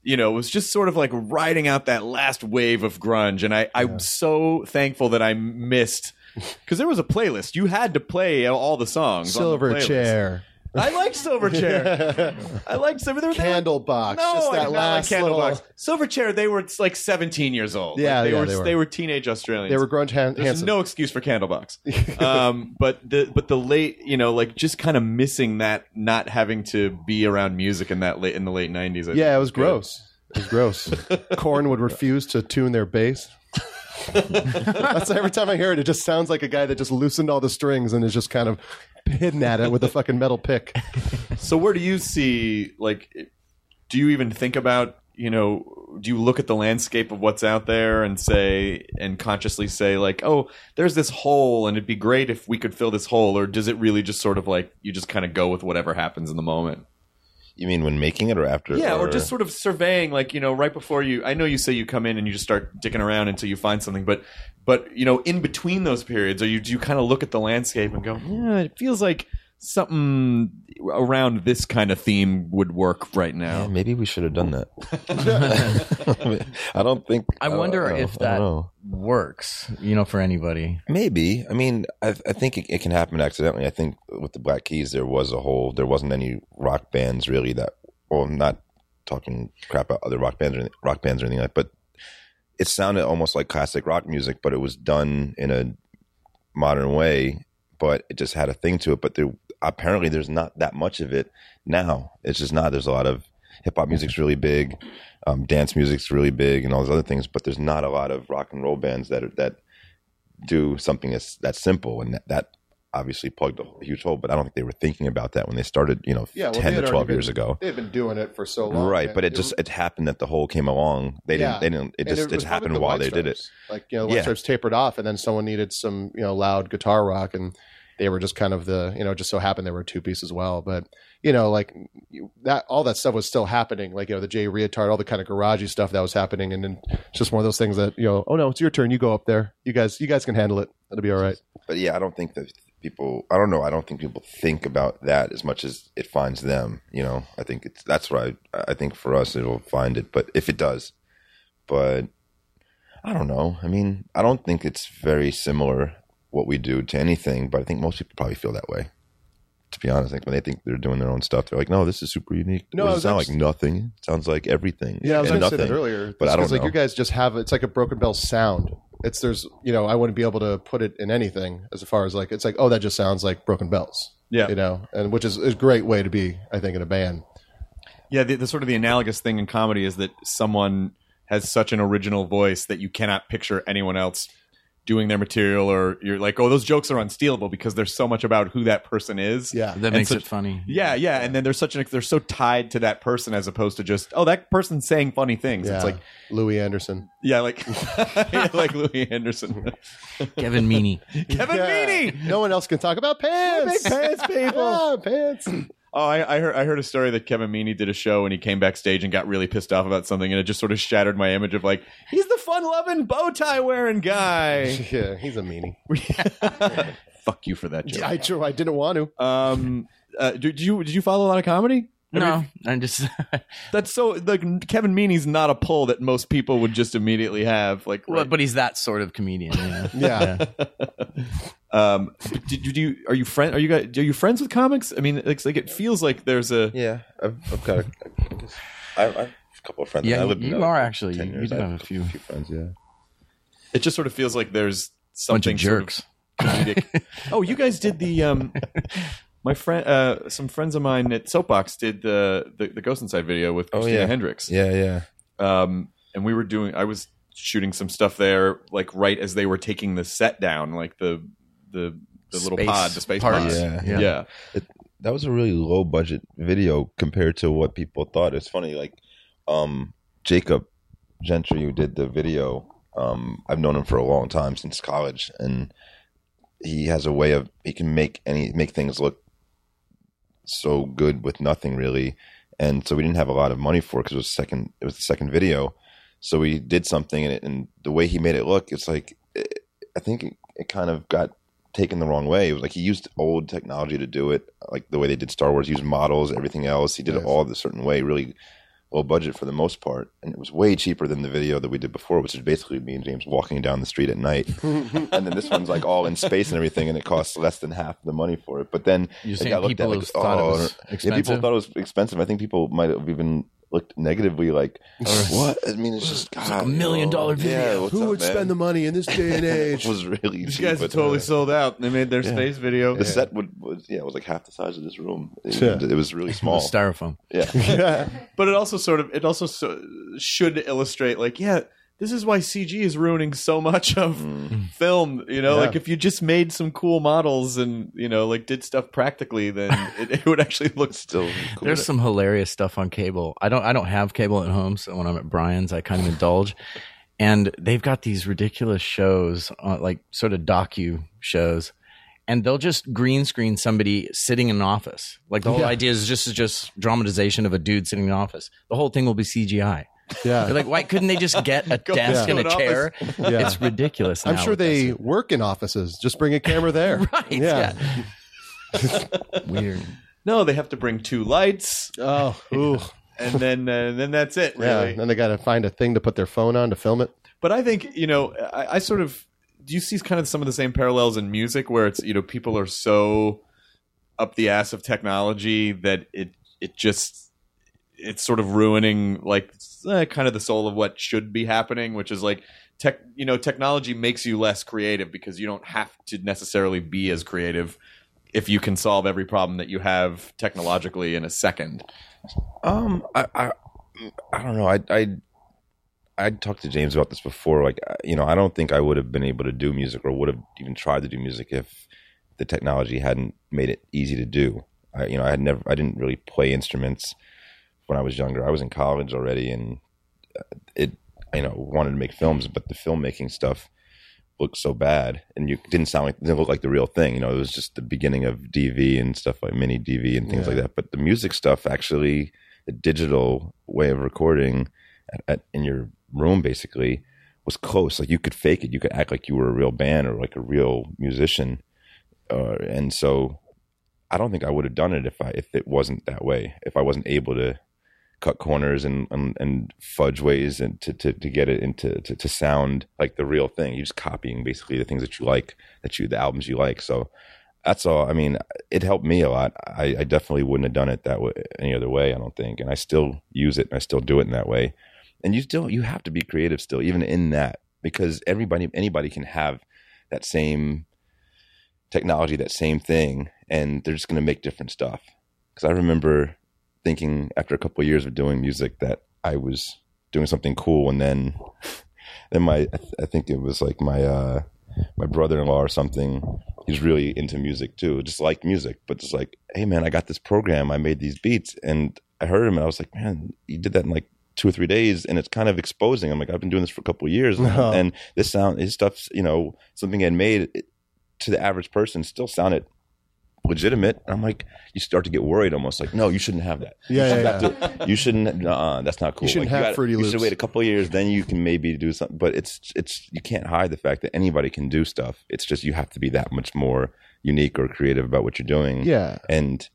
you know, it was just sort of like riding out that last wave of grunge, and I, I'm so thankful that I missed because there was a playlist. You had to play all the songs. on the Silverchair, I like Silverchair. I like Silver. They were, they were- Candlebox. No, just I that did not last like little. Candlebox. Silverchair. They were like 17 years old. Yeah, Like, they yeah, were they were. they were teenage Australians. They were grunge han- There's Hanson. no excuse for Candlebox. um, but the but the late, you know, like just kind of missing that, not having to be around music in that late in the late 90s. Yeah, it was good. gross. It was gross. Korn would refuse to tune their bass. That's every time I hear it, it just sounds like a guy that just loosened all the strings and is just kind of hitting at it with a fucking metal pick. So where do you see like do you even think about, you know, do you look at the landscape of what's out there and say and consciously say like, "Oh, there's this hole and it'd be great if we could fill this hole," or does it really just sort of like you just kind of go with whatever happens in the moment? You mean when making it or after? Yeah, or just sort of surveying, like you know, right before you. I know you say you come in and you just start dicking around until you find something, but but you know, in between those periods, are you do you kind of look at the landscape and go, yeah, it feels like something around this kind of theme would work right now. Yeah, maybe we should have done that. I don't think. I wonder don't know. if I don't that know. Works. You know, for anybody. Maybe. I mean, I, I think it, it can happen accidentally. I think with the Black Keys, there was a whole. There wasn't any rock bands really that. Well, I'm not talking crap about other rock bands or rock bands or anything like. But it sounded almost like classic rock music, but it was done in a modern way. But it just had a thing to it. But there apparently there's not that much of it now. It's just not. There's a lot of hip hop music's really big, um, dance music's really big, and all those other things. But there's not a lot of rock and roll bands that are, that do something that's that simple, and that, that obviously plugged a huge hole. But I don't think they were thinking about that when they started. You know, Yeah, well, ten to twelve been- years ago. They had been doing it for so long. Right, but it just it happened that the hole came along. They Yeah. didn't. They didn't. It and just was it, happened the while they did it. Like you know, the White Yeah. Stripes tapered off, and then someone needed some you know loud guitar rock, and they were just kind of the you know just so happened they were two piece as well. But you know, like that all that stuff was still happening. Like you know, the Jay Reatard, all the kind of garagey stuff that was happening, and then it's just one of those things that you know, oh no, it's your turn. You go up there. You guys, you guys can handle it. It'll be all right. But yeah, I don't think that people. I don't know. I don't think people think about that as much as it finds them. You know, I think it's that's what I. I think for us, it'll find it. But if it does, but I don't know. I mean, I don't think it's very similar what we do to anything. But I think most people probably feel that way. To be honest, like when they think they're doing their own stuff, they're like, "No, this is super unique. No, No, it sounds like nothing. It sounds like everything. Yeah, I was and going to say that earlier. but I don't because like know. you guys just have it's like a Broken Bell sound. It's there's you know I wouldn't be able to put it in anything as far as like it's like oh that just sounds like Broken Bells. Yeah. you know, and which is a great way to be I think in a band. Yeah, the, the sort of the analogous thing in comedy is that someone has such an original voice that you cannot picture anyone else doing their material, or you're like, oh, those jokes are unstealable because there's so much about who that person is. Yeah, That And makes such- it funny. Yeah, yeah, and then there's such an they're so tied to that person as opposed to just oh that person's saying funny things. yeah, It's like Louie Anderson. yeah, like yeah, like Louie Anderson, Kevin Meaney. Kevin Yeah. Meaney. No one else can talk about pants. Pants, people. Ah, pants. Oh, I, I heard I heard a story that Kevin Meaney did a show and he came backstage and got really pissed off about something and it just sort of shattered my image of like he's the fun loving bow tie wearing guy. yeah, he's a meanie. Fuck you for that joke. I true. I didn't want to. Um, uh, did you did you follow a lot of comedy? No, I'm just That's so like Kevin Meaney's not a pull that most people would just immediately have. Like, well, but he's that sort of comedian. Yeah. Yeah. um, did, did you are you friend are you guys are you friends with comics? I mean, it's like it feels like there's a Yeah, I've, I've got a, I guess I, I have a couple of friends. Yeah, I lived you are actually- 10 you years. do I have a few. friends. Yeah, it just sort of feels like there's Bunch something of sort jerks. comedic. oh, you guys did the um, my friend, uh, some friends of mine at Soapbox did the the, the Ghost Inside video with Oh, Christina yeah. Hendricks. yeah, yeah. um, and we were doing. I was shooting some stuff there, like right as they were taking the set down, like the the the little pod, the space part. pod. Yeah, yeah. yeah. that was a really low budget video compared to what people thought. It's funny, like um, Jacob Gentry, who did the video. Um, I've known him for a long time since college, and he has a way of he can make any make things look so good with nothing really. And so we didn't have a lot of money for it because it was second. It was the second video, so we did something, and, it, and the way he made it look, it's like it, I think it, it kind of got taken the wrong way. It was like he used old technology to do it, like the way they did Star Wars, used models, everything else. He did it all the certain way, really low budget for the most part, and it was way cheaper than the video that we did before, which is basically me and James walking down the street at night. and then this one's like all in space and everything, and it costs less than half the money for it. But then You're it got looked people at have thought it oh, was yeah, people thought it was expensive. I think people might have even looked negatively, like, "What?" I mean, it's just God, like a million dollar dollar Yeah, video. what's Who up, would man? spend the money in this day and age? It was really These cheap, guys but, totally uh, sold out. They made their space video. the set would was yeah, it was like half the size of this room. It, Yeah. it was really small. styrofoam. yeah. but it also sort of it also so, should illustrate like yeah this is why cg is ruining so much of Mm. film you know Yeah. like if you just made some cool models and you know like did stuff practically then it, it would actually look Still cool. There's some hilarious stuff on cable. I don't I don't have cable at home, so when I'm at Brian's, I kind of indulge. And they've got these ridiculous shows, uh, like sort of docu shows, and they'll just green screen somebody sitting in an office. Like the whole Yeah. idea is just just dramatization of a dude sitting in an office. The whole thing will be CGI. Yeah. They're like, why couldn't they just get a Go desk to and a chair? Yeah. It's ridiculous. I'm sure they this. work in offices. Just bring a camera there. right. Yeah. Yeah. Weird. no they have to bring two lights Oh, ooh. and then uh, then that's it Yeah. really Then they got to find a thing to put their phone on to film it. But I think you know, I, I sort of do you see kind of some of the same parallels in music where it's you know people are so up the ass of technology that it it just it's sort of ruining like eh, kind of the soul of what should be happening, which is like tech. You know, technology makes you less creative because you don't have to necessarily be as creative if you can solve every problem that you have technologically in a second. Um, I, I, I don't know. I, I, I talked to James about this before. Like, you know, I don't think I would have been able to do music or would have even tried to do music if the technology hadn't made it easy to do. I, you know, I had never, I didn't really play instruments when I was younger. I was in college already, and uh, it, you know, wanted to make films, but the filmmaking stuff looked so bad, and you didn't sound like, didn't look like the real thing. You know, it was just the beginning of DV and stuff like mini DV and things Yeah. like that. But the music stuff actually the digital way of recording at, at, in your room basically was close. Like you could fake it. You could act like you were a real band or like a real musician. Uh, and so I don't think I would have done it if I if it wasn't that way. If I wasn't able to cut corners and and, and fudge ways and to, to, to get it into to, to sound like the real thing. You're just copying basically the things that you like, that you the albums you like. So that's all. I mean, it helped me a lot. I, I definitely wouldn't have done it that way any other way. I don't think, and I still use it and I still do it in that way. And you still you have to be creative still, even in that, because everybody anybody can have that same technology, that same thing, and they're just going to make different stuff. Because I remember thinking after a couple of years of doing music that I was doing something cool, and then then my I, th- I think it was like my uh, my brother-in-law or something. He's really into music too, just like music, but just like, hey man, I got this program, I made these beats, and I heard him, and I was like, man, you did that in like two or three days, and it's kind of exposing. I'm like, I've been doing this for a couple of years, No. and this sound, his stuff's, you know, something I made it, to the average person still sounded legitimate. I'm like, you start to get worried almost like, no, you shouldn't have that. Yeah, you, should yeah, have to- you shouldn't. Uh, that's not cool. You shouldn't Like, have gotta- Fruity You should wait a couple of years, then you can maybe do something. But it's it's you can't hide the fact that anybody can do stuff. It's just you have to be that much more unique or creative about what you're doing. Yeah. And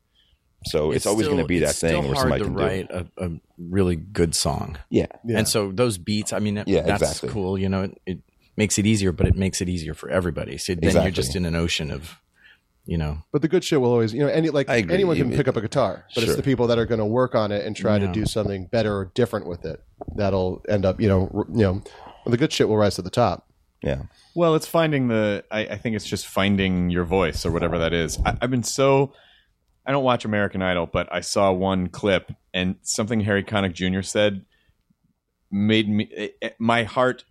So it's, always going to be that it's thing still where hard somebody to can do. write a, a really good song. Yeah. Yeah. And so those beats, I mean, Yeah, that's exactly. cool. You know, it, it makes it easier, but it makes it easier for everybody. So then you're just in an ocean of, you know, But the good shit will always, you know, any like anyone can You- pick up a guitar, but Sure. it's the people that are going to work on it and try to do something better or different with it that'll end up, you know, r- you know, the good shit will rise to the top. Yeah. Well, it's finding the. I, I think it's just finding your voice or whatever that is. I, I've been so. I don't watch American Idol, but I saw one clip and something Harry Connick Jr. said made me. It, it- my heart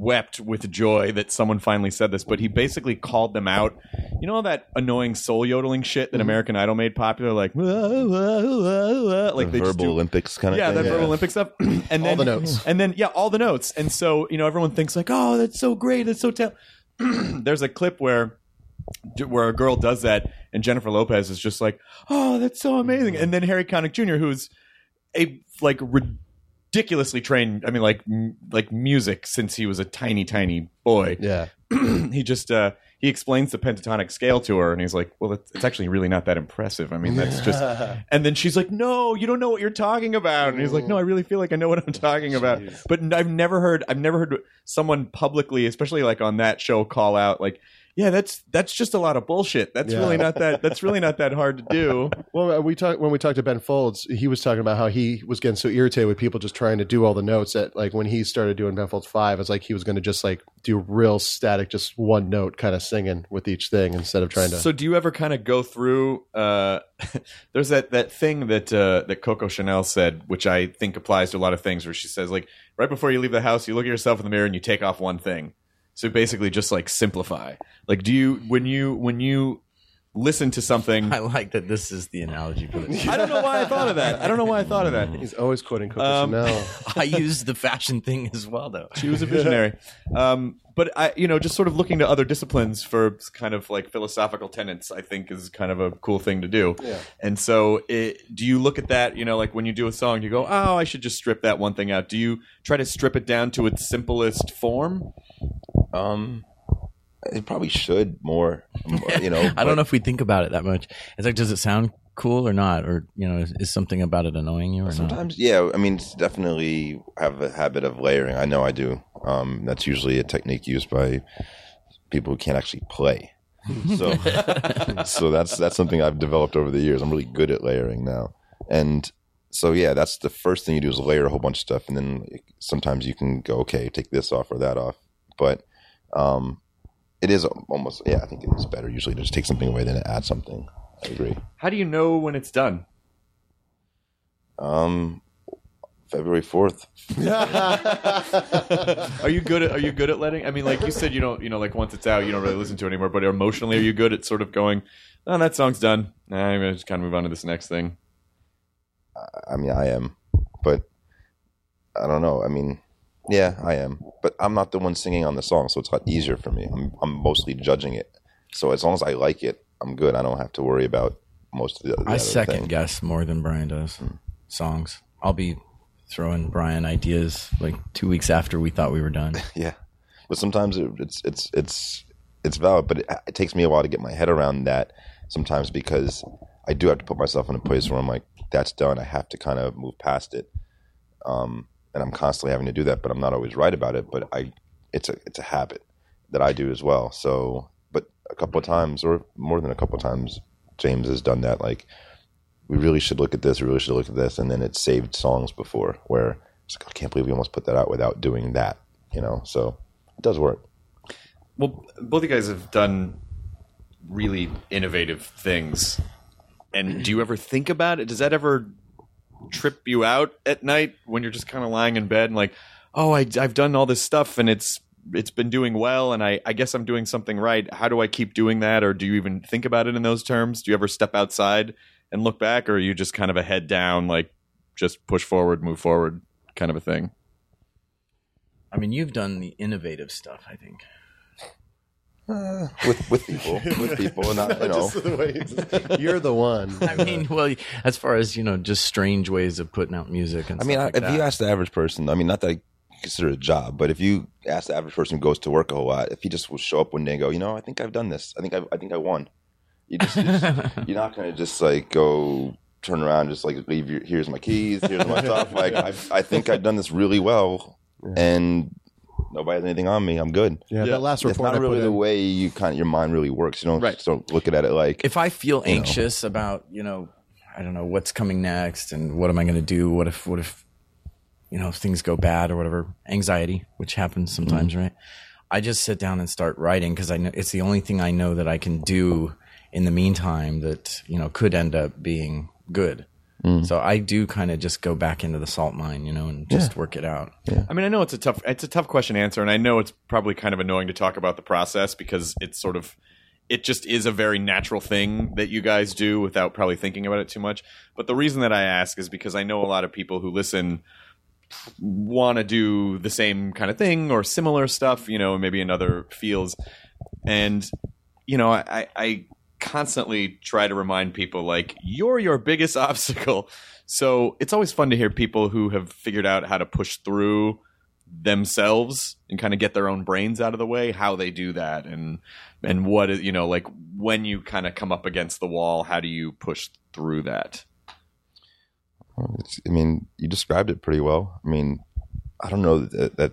wept with joy that someone finally said this. But he basically called them out. You know all that annoying soul yodeling shit that mm-hmm. American Idol made popular, like like the verbal do- Olympics kind of yeah, thing. that verbal Olympic stuff, and then All the notes. and then yeah, all the notes, and so you know everyone thinks like, oh, that's so great, that's so ta-. There's a clip where where a girl does that, and Jennifer Lopez is just like, oh, that's so amazing, and then Harry Connick Jr., who's a like ridiculously trained, I mean, like m- like music since he was a tiny tiny boy. Yeah. he just uh he explains the pentatonic scale to her and he's like well it's, it's actually really not that impressive i mean that's just and then she's like no you don't know what you're talking about and he's like no i really feel like i know what i'm talking about but I've never heard i've never heard someone publicly especially like on that show call out like yeah that's that's just a lot of bullshit that's Yeah. really not that that's really not that hard to do Well, we talked when we talked to Ben Folds. He was talking about how he was getting so irritated with people just trying to do all the notes that, like, when he started doing Ben Folds Five, it's like he was going to just like do real static, just one note kind of singing with each thing instead of trying to. So do you ever kind of go through? Uh, there's that that thing that uh, that Coco Chanel said, which I think applies to a lot of things, where she says like right before you leave the house, you look at yourself in the mirror and you take off one thing. So basically, just like simplify. Like, do you when you when you listen to something? I like that this is the analogy for this. I don't know why I thought of that. I don't know why I thought of that. He's always quoting Coco Um, Chanel. I use the fashion thing as well, though. She was a visionary. Um, but I, you know, just sort of looking to other disciplines for kind of like philosophical tenets, I think is kind of a cool thing to do. Yeah. And so, it, do you look at that? You know, like when you do a song, you go, "Oh, I should just strip that one thing out." Do you try to strip it down to its simplest form? Um, it probably should more. You know, I don't know if we think about it that much. It's like, does it sound cool or not, or you know, is, is something about it annoying you or not? Sometimes, yeah. I mean, it's definitely have a habit of layering. I know I do. Um, that's usually a technique used by people who can't actually play. So, so that's that's something I've developed over the years. I'm really good at layering now, and so yeah, that's the first thing you do is layer a whole bunch of stuff, and then sometimes you can go, okay, take this off or that off. But um, it is almost, yeah, I think it is better usually to just take something away than to add something. I agree. How do you know when it's done? Um, February fourth. Are you good at Are you good at letting? I mean, like you said, you don't. You know, like once it's out, you don't really listen to it anymore. But emotionally, are you good at sort of going? Oh, that song's done. Nah, I'm gonna just kind of move on to this next thing. I mean, I am, but I don't know. I mean, yeah, I am, but I'm not the one singing on the song, so it's a lot easier for me. I'm I'm mostly judging it, so as long as I like it, I'm good. I don't have to worry about most of the. the I other second thing. guess more than Brian does songs. I'll be throwing Brian ideas like two weeks after we thought we were done. Yeah, but sometimes it, it's it's it's it's valid, but it, it takes me a while to get my head around that. Sometimes because I do have to put myself in a place where I'm like, that's done. I have to kind of move past it, um, and I'm constantly having to do that. But I'm not always right about it. But I, it's a it's a habit that I do as well. So, but a couple of times, or more than a couple of times, James has done that. Like, we really should look at this. We really should look at this, and then it saved songs before where it's like, I can't believe we almost put that out without doing that. You know, so it does work. Well, both you guys have done really innovative things. And do you ever think about it? Does that ever trip you out at night when you're just kind of lying in bed and like, oh, I, I've done all this stuff and it's it's been doing well and I, I guess I'm doing something right. How do I keep doing that? Or do you even think about it in those terms? Do you ever step outside and look back, or are you just kind of a head down, like just push forward, move forward kind of a thing? I mean, you've done the innovative stuff. I think. with with people, with people, and not you know. Just the way it's- you're the one. I mean, well, as far as you know, just strange ways of putting out music and. I mean, stuff I- like if that. you ask the average person, I mean, not that I consider it a job, but if you ask the average person who goes to work a whole lot, if he just will show up one day and go, you know, I think I've done this. I think I, I think I won. You just, you just- you're not going to just like go turn around, just like leave your here's my keys, here's my stuff. Like I, I think I've done this really well, and nobody has anything on me. I'm good. Yeah, that last It's report not I put really the in- way you kind of your mind really works. You don't just don't look at it like if I feel you know. anxious about, you know, I don't know what's coming next and what am I going to do? What if, what if, you know, if things go bad or whatever, anxiety, which happens sometimes, mm-hmm. right? I just sit down and start writing because I know it's the only thing I know that I can do in the meantime that, you know, could end up being good. Mm. So I do kind of just go back into the salt mine, you know, and just work it out. Yeah. I mean, I know it's a tough it's a tough question to answer, and I know it's probably kind of annoying to talk about the process because it's sort of it just is a very natural thing that you guys do without probably thinking about it too much. But the reason that I ask is because I know a lot of people who listen want to do the same kind of thing or similar stuff, you know, maybe in other fields. And, you know, I, I constantly try to remind people like, you're your biggest obstacle. So it's always fun to hear people who have figured out how to push through themselves and kind of get their own brains out of the way, how they do that and and what is you know, like when you kind of come up against the wall, how do you push through that? It's, I mean, you described it pretty well. I mean, I don't know that, that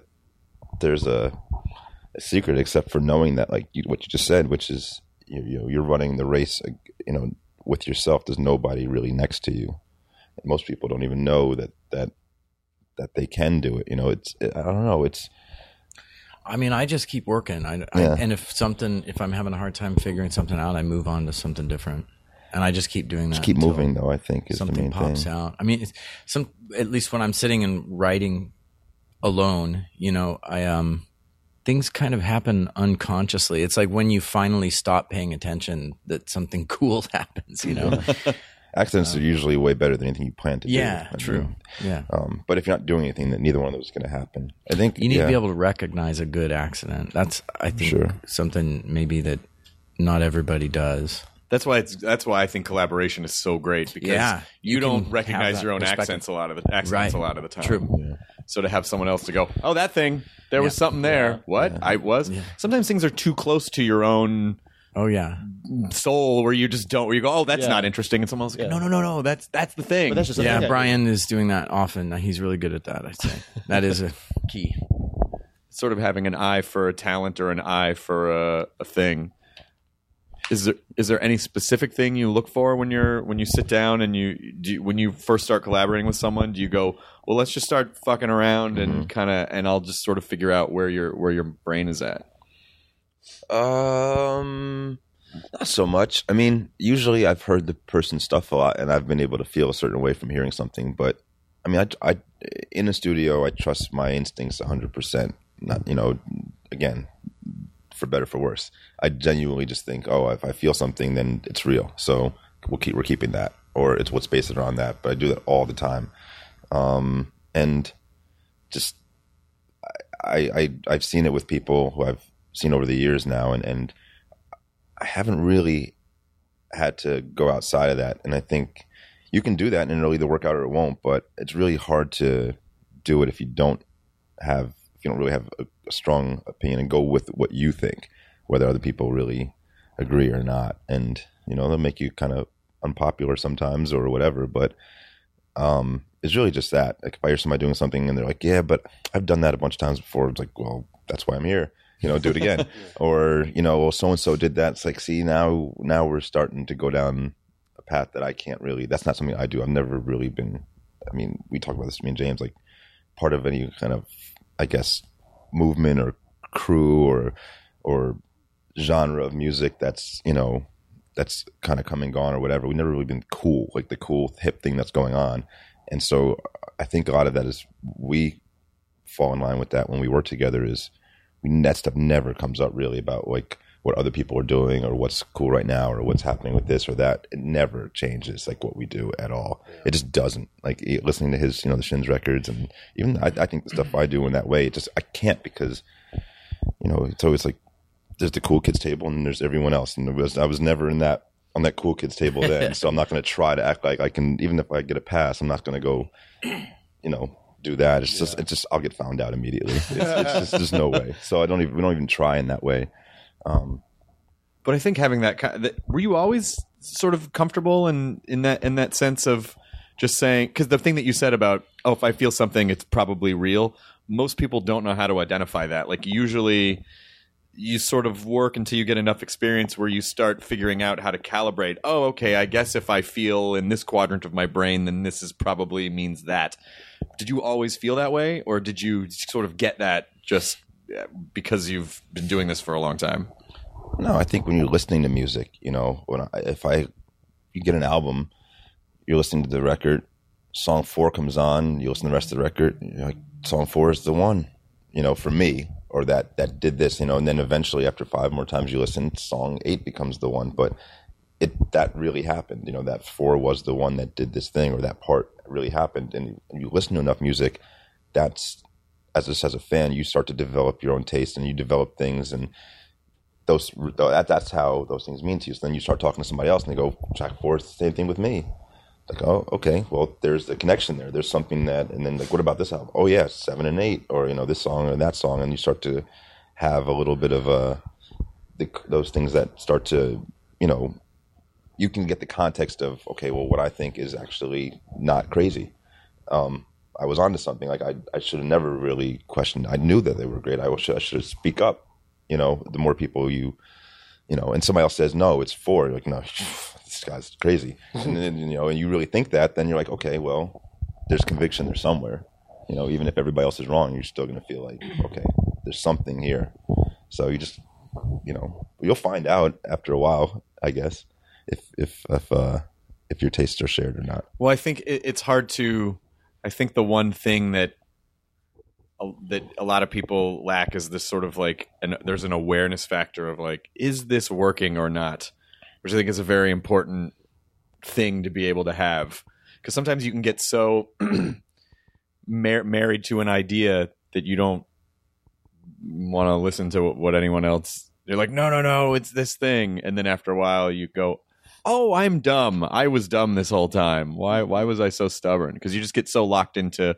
there's a, a secret except for knowing that, like you, what you just said, which is you, you know, you're running the race, you know, with yourself. There's nobody really next to you. And most people don't even know that that that they can do it. You know, it's I don't know. It's I mean, I just keep working. I, Yeah. I, and if something, if I'm having a hard time figuring something out, I move on to something different, and I just keep doing that. just keep moving, though. I think is the something main pops thing. out. I mean, it's some at least when I'm sitting and writing alone, you know, I um things kind of happen unconsciously. It's like when you finally stop paying attention that something cool happens, you know. Accidents are usually way better than anything you plan to do. Yeah, true. Yeah. Um, but if you're not doing anything, then neither one of those is going to happen. I think You need yeah. to be able to recognize a good accident. That's I think Sure. something maybe that not everybody does. That's why it's that's why I think collaboration is so great because Yeah, you, you don't recognize your own accents a lot of the accents Right. a lot of the time. True. So to have someone else to go, oh, that thing, there was something there. What I was. Sometimes things are too close to your own Oh yeah. soul, where you just don't. Where you go, oh, that's Yeah. not interesting, and someone else goes, Yeah. no, no, no, no, that's that's the thing. But that's just Yeah, thing. Brian is doing that often. He's really good at that. I'd say that is a key. sort of having an eye for a talent or an eye for a, a thing. Is there is there any specific thing you look for when you're when you sit down and you, do you when you first start collaborating with someone? Do you go, well, let's just start fucking around and kind of and I'll just sort of figure out where your where your brain is at. Um, not so much. I mean, usually I've heard the person's stuff a lot, and I've been able to feel a certain way from hearing something. But I mean, I, I in a studio, I trust my instincts hundred percent. Not you know, again, for better for worse. I genuinely just think, oh, if I feel something, then it's real. So we'll keep we're keeping that, or it's what's based around that. But I do that all the time, um, and just I, I I've seen it with people who I've seen over the years now, and and I haven't really had to go outside of that. And I think you can do that, and it'll either work out or it won't. But it's really hard to do it if you don't have you don't really have a, a strong opinion and go with what you think, whether other people really agree or not. And you know they'll make you kind of unpopular sometimes or whatever, but um, it's really just that. Like if I hear somebody doing something and they're like, "Yeah, but I've done that a bunch of times before," it's like, "Well, that's why I'm here." You know, do it again. Or you know, well, so and so did that. It's like, see, now now we're starting to go down a path that I can't really. That's not something I do. I've never really been. I mean, we talk about this. Me and James, like part of any kind of, I guess, movement or crew or or genre of music that's you know that's kind of come and gone or whatever. We've never really been cool, like the cool hip thing that's going on. And so I think a lot of that is we fall in line with that when we work together is we that stuff never comes up really about like what other people are doing or what's cool right now or what's happening with this or that. It never changes like what we do at all. It just doesn't. Like listening to his, you know, the Shins records and even I, I think the stuff I do in that way, it just I can't because you know, it's always like there's the cool kids table and there's everyone else. And was, I was never in that on that cool kids table then, so I'm not going to try to act like I can. Even if I get a pass, I'm not going to go, you know, do that. It's just, it's just, I'll get found out immediately. It's, it's just, there's no way. So I don't even, we don't even try in that way. Um, But I think having that, ki- that were you always sort of comfortable in in that in that sense of just saying because the thing that you said about oh if I feel something it's probably real. Most people don't know how to identify that. Like usually you sort of work until you get enough experience where you start figuring out how to calibrate. Oh, okay, I guess if I feel in this quadrant of my brain, then this is probably means that. Did you always feel that way, or did you sort of get that just uh, because you've been doing this for a long time? No, I think when you're listening to music, you know, when I, if I you get an album, you're listening to the record, song four comes on, you listen to the rest of the record, like song four is the one, you know, for me, or that that did this, you know, and then eventually after five more times you listen, song eight becomes the one, but it that really happened, you know, that four was the one that did this thing, or that part really happened, and you listen to enough music, that's as a, as a fan, you start to develop your own taste and you develop things and those that, that's how those things mean to you. So then you start talking to somebody else and they go track four, same thing with me. Like, oh, okay, well, there's a connection there. There's something that, and then like, what about this album? Oh yeah, seven and eight, or you know, this song or that song, and you start to have a little bit of a the, those things that start to, you know, you can get the context of okay, well, what I think is actually not crazy. Um, I was onto something. Like I, I should have never really questioned. I knew that they were great. I should, I should have speak up you know, the more people you, you know, and somebody else says no, it's four. you're Like no, this guy's crazy, and then you know, and you really think that, then you're like, okay, well, there's conviction there somewhere. You know, even if everybody else is wrong, you're still going to feel like, okay, there's something here. So you just, you know, you'll find out after a while, I guess, if if if uh, if your tastes are shared or not. Well, I think it, it's hard to. I think the one thing that that a lot of people lack is this sort of like an, there's an awareness factor of like is this working or not? Which i think is a very important thing to be able to have. Because sometimes you can get so mar- married to an idea that you don't want to listen to what anyone else they're like no no no it's this thing. And then after a while you go oh i'm dumb. I was dumb this whole time. Why why was i so stubborn? Because you just get so locked into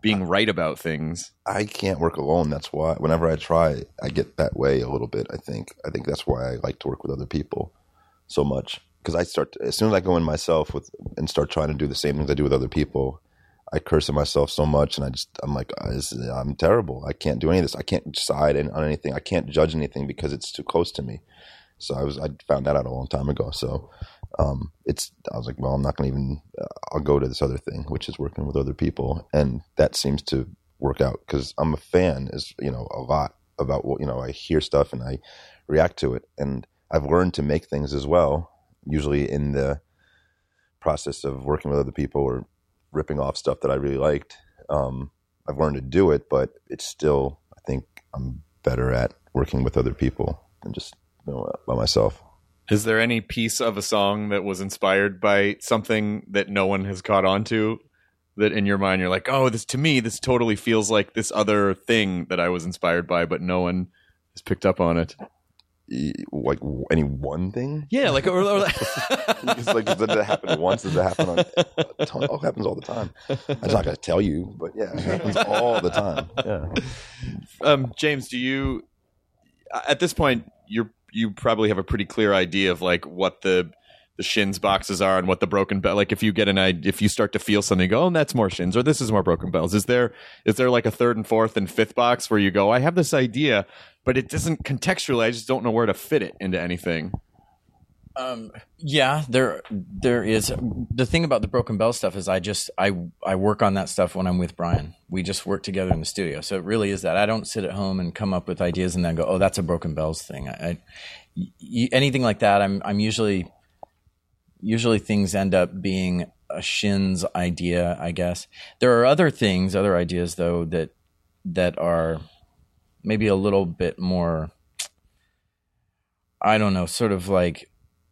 being right about things. I can't work alone. That's why whenever I try, I get that way a little bit. I think. I think that's why I like to work with other people so much because I start as soon as I go in myself with and start trying to do the same things I do with other people. I curse at myself so much, and I just I'm like ah, I'm terrible. I can't do any of this. I can't decide on anything. I can't judge anything because it's too close to me. So I was I found that out a long time ago. So um, it's I was like, well, I'm not going to even. Uh, I'll go to this other thing, which is working with other people, and that seems to work out because I'm a fan. Is you know a lot about what you know. I hear stuff and I react to it, and I've learned to make things as well. Usually in the process of working with other people or ripping off stuff that I really liked. Um, I've learned to do it, but it's still. I think I'm better at working with other people than just you know, by myself. Is there any piece of a song that was inspired by something that no one has caught on to? That in your mind you're like, oh, this to me, this totally feels like this other thing that I was inspired by, but no one has picked up on it. Like any one thing? Yeah, like or, or it's like does it happen once? Does it happen on? It happens all the time. I'm not going to tell you, but yeah, it happens all the time. Yeah. Um, James, do you? At this point, you're you probably have a pretty clear idea of like what the the shins boxes are and what the broken bell like if you get an idea if you start to feel something go oh that's more shins or this is more broken bells. Is there is there like a third and fourth and fifth box where you go i have this idea but it doesn't contextually i just don't know where to fit it into anything um, yeah, there there is. The thing about the broken bell stuff is I just I I work on that stuff when I'm with Brian. We just work together in the studio. So it really is that I don't sit at home and come up with ideas and then go, "Oh, that's a broken bells thing." I, I anything like that, I'm I'm usually usually things end up being a shins idea, I guess. There are other things, other ideas though that that are maybe a little bit more I don't know, sort of like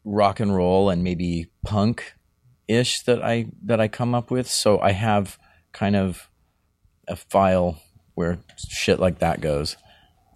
rock and roll and maybe punk ish that I that I come up with. So I have kind of a file where shit like that goes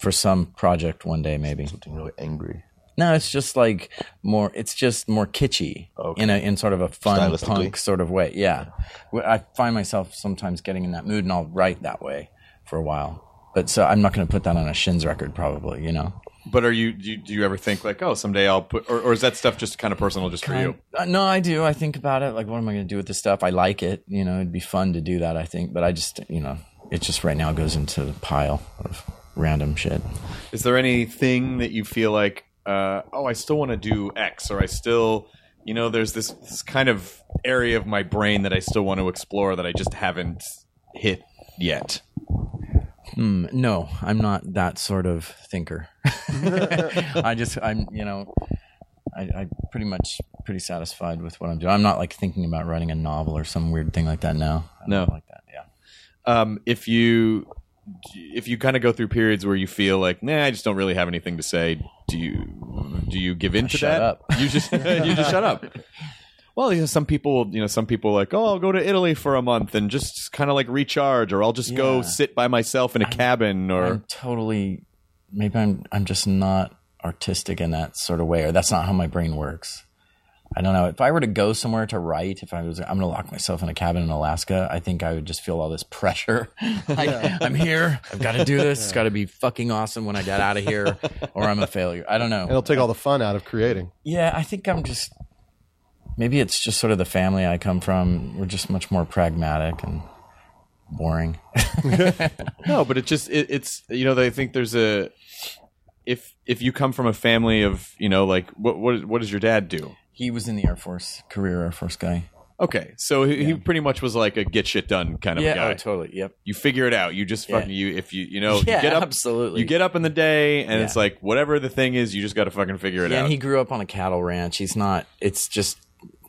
for some project one day maybe. Something really angry. No, it's just like more. It's just more kitschy okay. in a in sort of a fun punk sort of way. Yeah, I find myself sometimes getting in that mood, and I'll write that way for a while. But so I'm not going to put that on a Shins record, probably. You know. But are you do, you do you ever think like, oh, someday I'll put, or, or is that stuff just kind of personal, just for you? Uh, no, I do. I think about it. Like, what am I going to do with this stuff? I like it. You know, it'd be fun to do that. I think, but I just, you know, it just right now goes into the pile of random shit. Is there anything that you feel like, uh, oh, I still want to do X, or I still, you know, there's this, this kind of area of my brain that I still want to explore that I just haven't hit yet? Hmm, no, I'm not that sort of thinker. I just, I'm, you know, I, I'm pretty much pretty satisfied with what I'm doing. I'm not like thinking about writing a novel or some weird thing like that now. No. like that. Yeah. Um, if you if you kind of go through periods where you feel like, nah, I just don't really have anything to say, do you do you give in to Shut that? up. You just you just shut up. Well, you know, some people, you know, some people are like, oh, I'll go to Italy for a month and just kind of like recharge, or I'll just go Yeah. sit by myself in a cabin, or I'm totally maybe I'm I'm just not artistic in that sort of way, or that's not how my brain works. I don't know. If I were to go somewhere to write, if I was, I'm going to lock myself in a cabin in Alaska. I think I would just feel all this pressure. like I'm here. I've got to do this. It's got to be fucking awesome when I get out of here, or I'm a failure. I don't know. It'll take all the fun out of creating. Yeah, I think I'm just maybe it's just sort of the family I come from. We're just much more pragmatic and boring. no, but it just it, it's you know I think there's a if if you come from a family of you know like what what what does your dad do? He was in the Air Force, career Air Force guy. Okay, so he, he pretty much was like a get shit done kind of yeah, guy. oh, totally. Yep. You figure it out. You just Yeah. fucking you if you you know Yeah, you get up absolutely. You get up in the day and Yeah. it's like whatever the thing is, you just got to fucking figure it Yeah, out. and he grew up on a cattle ranch. He's not. It's just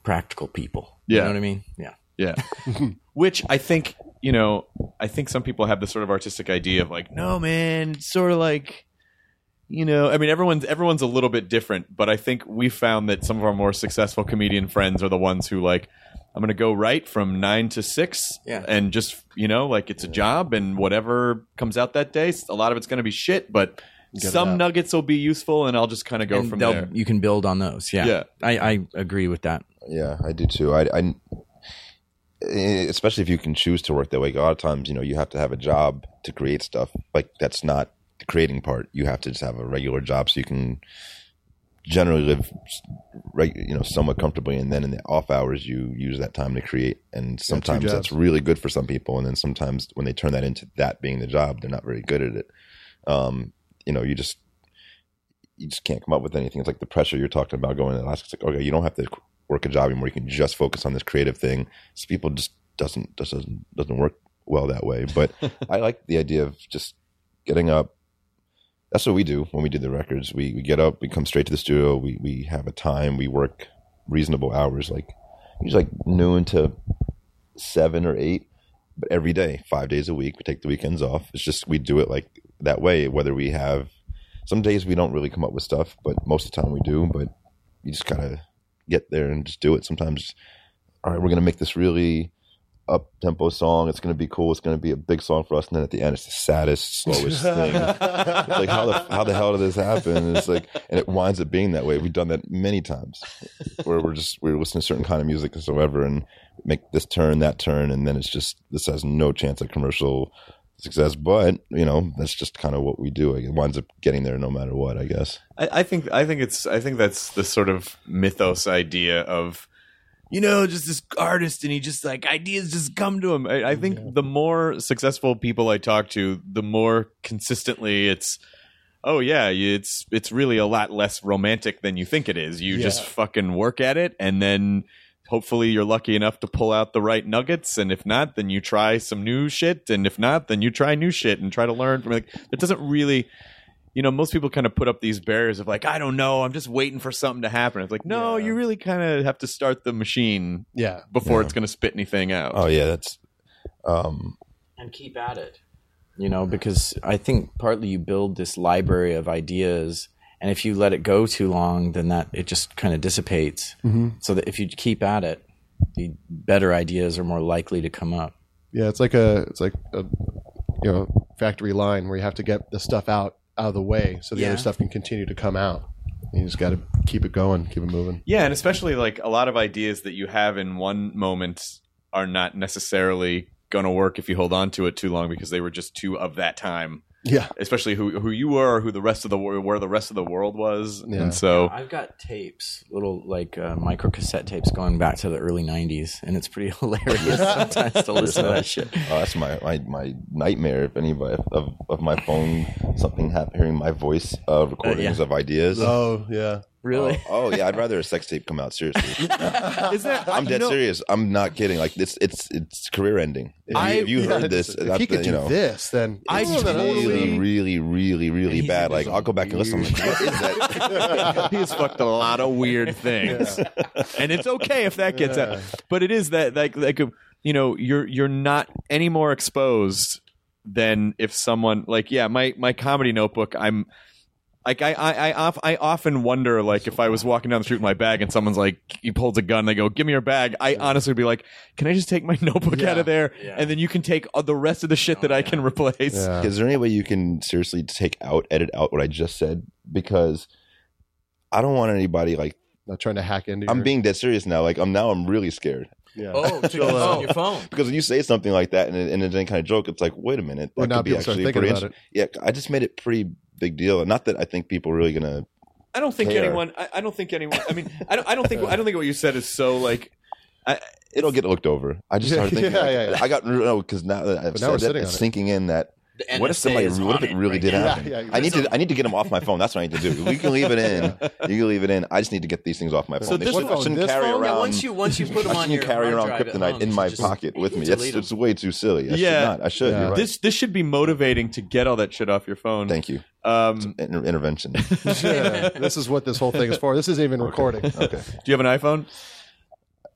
practical people. Yeah. You know what I mean? Yeah. Yeah. Which I think, you know, I think some people have this sort of artistic idea of like, no, man, sort of like, you know, I mean, everyone's everyone's a little bit different, but I think we found that some of our more successful comedian friends are the ones who like, I'm gonna go right from nine to six, Yeah. and just you know, like it's a job, and whatever comes out that day, a lot of it's gonna be shit, but it some nuggets will be useful, and I'll just kind of go And from there. You can build on those. Yeah. Yeah. I, I agree with that. Yeah, I do too. I, I, especially if you can choose to work that way. A lot of times, you know, you have to have a job to create stuff. Like that's not the creating part. You have to just have a regular job so you can generally live, you know, somewhat comfortably. And then in the off hours, you use that time to create. And sometimes that's really good for some people. And then sometimes when they turn that into that being the job, they're not very good at it. Um, you know, you just you just can't come up with anything. It's like the pressure you're talking about going to Alaska. It's like, okay, you don't have to work a job anymore. You can just focus on this creative thing. So people just doesn't just doesn't doesn't work well that way. But I like the idea of just getting up. That's what we do when we do the records. We we get up, we come straight to the studio. We we have a time. We work reasonable hours, like usually like noon to seven or eight, but every day, five days a week. We take the weekends off. It's just we do it like that way. Whether we have some days we don't really come up with stuff, but most of the time we do. But you just gotta get there and just do it. Sometimes, all right, we're gonna make this really up tempo song. It's gonna be cool. It's gonna be a big song for us. And then at the end, it's the saddest, slowest thing. It's like how the how the hell did this happen? And it's like, and it winds up being that way. We've done that many times, where we're just we're listening to certain kind of music whatsoever, and make this turn, that turn, and then it's just this has no chance of commercial success. But you know, that's just kind of what we do. It winds up getting there no matter what, I guess. I, I think I think it's I think that's the sort of mythos idea of you know just this artist and he just like ideas just come to him. I, I think the more successful people I talk to, the more consistently it's oh yeah it's it's really a lot less romantic than you think it is. You just fucking work at it and then. Hopefully you're lucky enough to pull out the right nuggets, and if not, then you try some new shit, and if not, then you try new shit and try to learn from it. It doesn't really you know, most people kind of put up these barriers of like, I don't know, I'm just waiting for something to happen. It's like, no, you really kind of have to start the machine Yeah. before Yeah. it's going to spit anything out. Oh yeah, that's um, and keep at it. You know, because I think partly you build this library of ideas, and if you let it go too long, then that it just kind of dissipates. Mm-hmm. So that if you keep at it, the better ideas are more likely to come up. Yeah, it's like a it's like a you know factory line where you have to get the stuff out out of the way so the Yeah. other stuff can continue to come out. You just got to keep it going, keep it moving. Yeah, and especially like a lot of ideas that you have in one moment are not necessarily going to work if you hold on to it too long because they were just too of that time. Yeah. especially who who you were, or who the rest of the wor- where the rest of the world was, Yeah. and so I've got tapes, little like uh, micro cassette tapes going back to the early '90s, and it's pretty hilarious sometimes to listen to that shit. Oh, that's my, my, my nightmare. If anybody of, of my phone, something happened, hearing my voice uh, recordings yeah. of ideas. Oh yeah. Really? Oh, oh, yeah, I'd rather a sex tape come out. Seriously, is that I'm dead you know- serious. I'm not kidding. Like this, it's it's career ending. If I- you, if you Yeah, heard this, If that's he could the- do you know, this, then I It's then really, really, really, really bad. Like I'll go back and listen. Like, what is that? He's fucked a lot of weird things, and it's okay if that gets out. But it is that like like you know you're you're not any more exposed than if someone like yeah my my comedy notebook I'm. Like I, I, I, I often wonder, like if I was walking down the street with my bag and someone's like, he pulls a gun, they go, "Give me your bag." I honestly would be like, "Can I just take my notebook out of there, Yeah. and then you can take all the rest of the shit oh, that I can replace?" Yeah. Is there any way you can seriously take out, edit out what I just said? Because I don't want anybody like not trying to hack into. I'm your- being dead serious now. Like I'm now I'm really scared Yeah. Oh, to use on your phone. because when you say something like that and, it, and it's any kind of joke, it's like, wait a minute, Well, that now could be people start actually thinking pretty about interesting. Yeah, I just made it pretty big deal. And not that I think people are really gonna. I don't think Care. anyone. I, I don't think anyone. I mean, I don't. I don't think. I don't think what you said is so like. I, It'll get looked over. I just started thinking. Yeah, like, yeah, yeah. I got no because now that I've But now we're said sitting that, on it's it. sinking in that. The What if somebody? is What if it it really right did now. happen? Yeah, yeah, I need to. I need to get them off my phone. That's what I need to do. We can leave it in. You can leave it in. I just need to get these things off my phone. So They this shouldn't- phone- shouldn't this carry phone? around. Yeah, once you once you put them I on shouldn't your carry around drive kryptonite home, in my just pocket with me. That's it's way too silly. I Yeah. should not. I should. Yeah. You're right. This this should be motivating to get all that shit off your phone. Thank you. Um, Inter- intervention. Yeah. this is what this whole thing is for. This isn't even recording. okay. do you have an iPhone?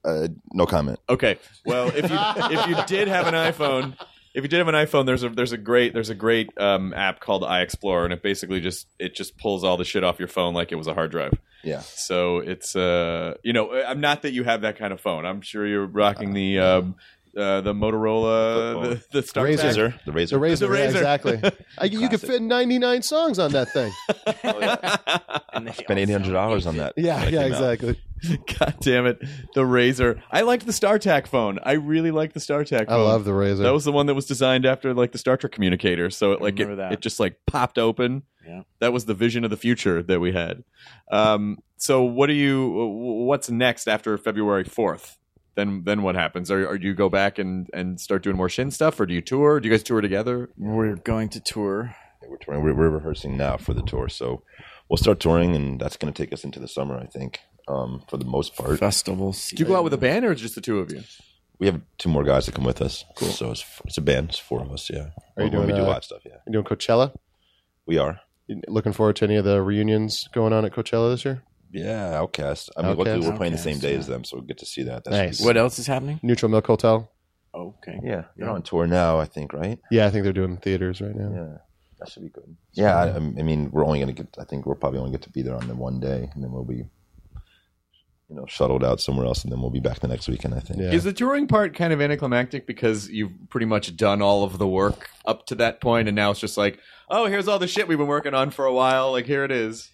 Uh, no comment. Okay. Well, if you if you did have an iPhone, if you did have an iPhone, there's a there's a great there's a great um, app called iExplorer, and it basically just it just pulls all the shit off your phone like it was a hard drive. Yeah. So it's uh you know I'm not that you have that kind of phone. I'm sure you're rocking the um, uh, the Motorola the, the StarTAC. Razor. Razor. The razor. The razor, The yeah, exactly. I, you could fit 99 songs on that thing. And they Spent eight hundred dollars on that. Yeah, That yeah, came out. exactly. God damn it, the Razor. I liked the StarTAC phone. I really liked the StarTAC. Phone. I love the razor. That was the one that was designed after like the Star Trek communicator. So it like it, that. it just like popped open. Yeah. That was the vision of the future that we had. Um, so what do you? What's next after February fourth? Then then what happens? Are, are do you go back and and start doing more Shin stuff, or do you tour? Do you guys tour together? We're going to tour. We're touring. We're, we're rehearsing now for the tour, so we'll start touring, and that's going to take us into the summer, I think, um, for the most part. Festivals. Do you go out with a band, or is just the two of you? We have two more guys that come with us. Cool. So it's, it's a band. It's four of us. Yeah. Are you doing, we do uh, live stuff? Yeah, You doing Coachella? we are. You looking forward to any of the reunions going on at Coachella this year? Yeah, OutKast. I mean, luckily OutKast. we're playing the same OutKast, day yeah. as them, so we get to see that. That's Nice. What else is happening? Neutral Milk Hotel. Okay. Yeah, they're on tour now, I think, right? Yeah, I think they're doing theaters right now. Yeah, that should be good. Yeah, I, I mean, we're only going to get. I think we'll probably only get to be there on the one day, and then we'll be, you know, shuttled out somewhere else, and then we'll be back the next weekend. I think. Yeah. Is the touring part kind of anticlimactic because you've pretty much done all of the work up to that point, and now it's just like, oh, here's all the shit we've been working on for a while. Like here it is.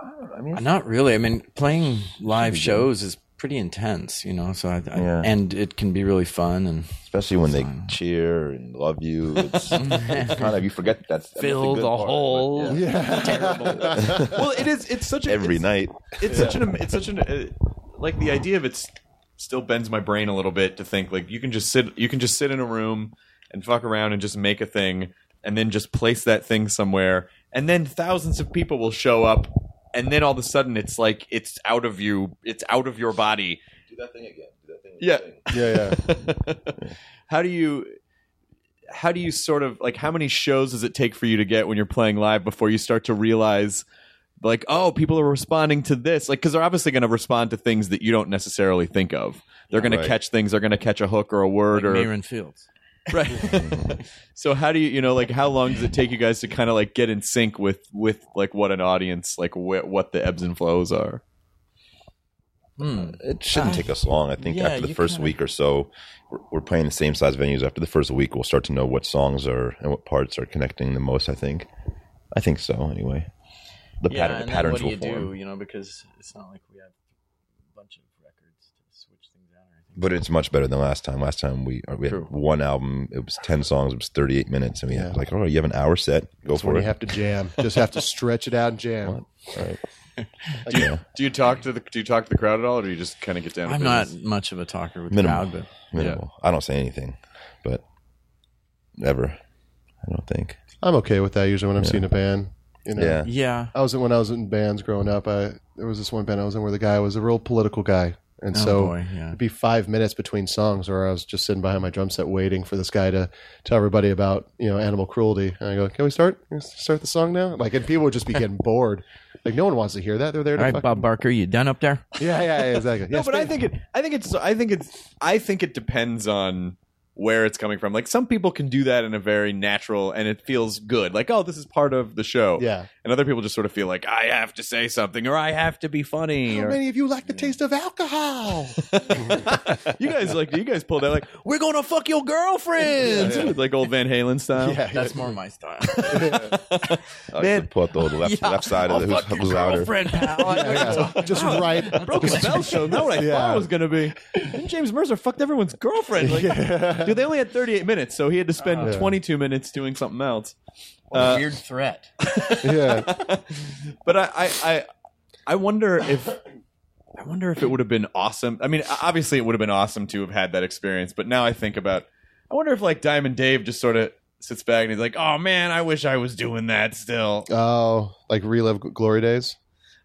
I mean, Not really. I mean, playing live shows is pretty intense, you know. So I, I Yeah. and it can be really fun and especially when they Fine. cheer and love you. It's, it's kind of you forget that that's, that's fill good the part, but hole. yeah. well, it is. It's such a every it's, night. It's such an. It's such an. Uh, like the idea of it still bends my brain a little bit to think like you can just sit. You can just sit in a room and fuck around and just make a thing, and then just place that thing somewhere, and then thousands of people will show up, and then all of a sudden it's like it's out of you. It's out of your body. Do that thing again. Do that thing. Yeah. Yeah, yeah. how do you how do you sort of like how many shows does it take for you to get when you're playing live before you start to realize like oh people are responding to this like because they're obviously going to respond to things that you don't necessarily think of they're going Right. to catch things they're going to catch a hook or a word Like or Mayron Fields. Right so how do you you know like how long does it take you guys to kind of like get in sync with with like what an audience like wh- what the ebbs and flows are Hmm. It shouldn't take us long. I think yeah, after the first kinda- week or so, we're, we're playing the same size venues. After the first week, we'll start to know what songs are and what parts are connecting the most. I think. I think so. Anyway, the Yeah, pattern, and the patterns what do will you form. do? You know, because it's not like we have a bunch of records to switch things out or but it's much better than last time. Last time we uh, we had one album. It was ten songs. It was thirty eight minutes, and we had like, oh, you have an hour set. Go That's for it. you have to jam. Just have to stretch it out and jam. Right. Do you, do you talk to the do you talk to the crowd at all, or do you just kind of get down? to I'm not much of a talker with Minimal. the crowd, but Minimal. I don't say anything, but never. I don't think. I'm okay with that usually when I'm seeing a band. You know? Yeah. yeah. I was in, when I was in bands growing up. I there was this one band I was in where the guy was a real political guy, and Oh, so boy, yeah. it'd be five minutes between songs, or I was just sitting behind my drum set waiting for this guy to tell everybody about you know animal cruelty. And I go, "Can we start? Can we start the song now?" Like, and people would just be getting bored. Like, no one wants to hear that. They're there to right, fucking- Bob Barker, you done up there? Yeah, yeah, yeah, exactly. No, Yeah, but I think it. I think it's. I think it's. I think it depends on where it's coming from. Like some people can do that in a very natural, and it feels good. Like, oh, this is part of the show. Yeah. And other people just sort of feel like I have to say something, or I have to be funny. How Or, many of you like the taste of alcohol? you guys like you guys pulled out like we're gonna fuck your girlfriends with like old Van Halen style. yeah, That's more my style. I like Man. to pull the left left side of the who's, who's louder. pal. yeah. just right. Broken Bell show, not what I Yeah. thought it was gonna be. Then James Mercer fucked everyone's girlfriend. Like, dude, they only had 38 minutes, so he had to spend 22 minutes doing something else. Uh, weird threat. Yeah, But I, I, I, I wonder if, I wonder if it would have been awesome. I mean, obviously, it would have been awesome to have had that experience. But now I think about, I wonder if like Diamond Dave just sort of sits back and he's like, "Oh man, I wish I was doing that still." oh, like relive glory days.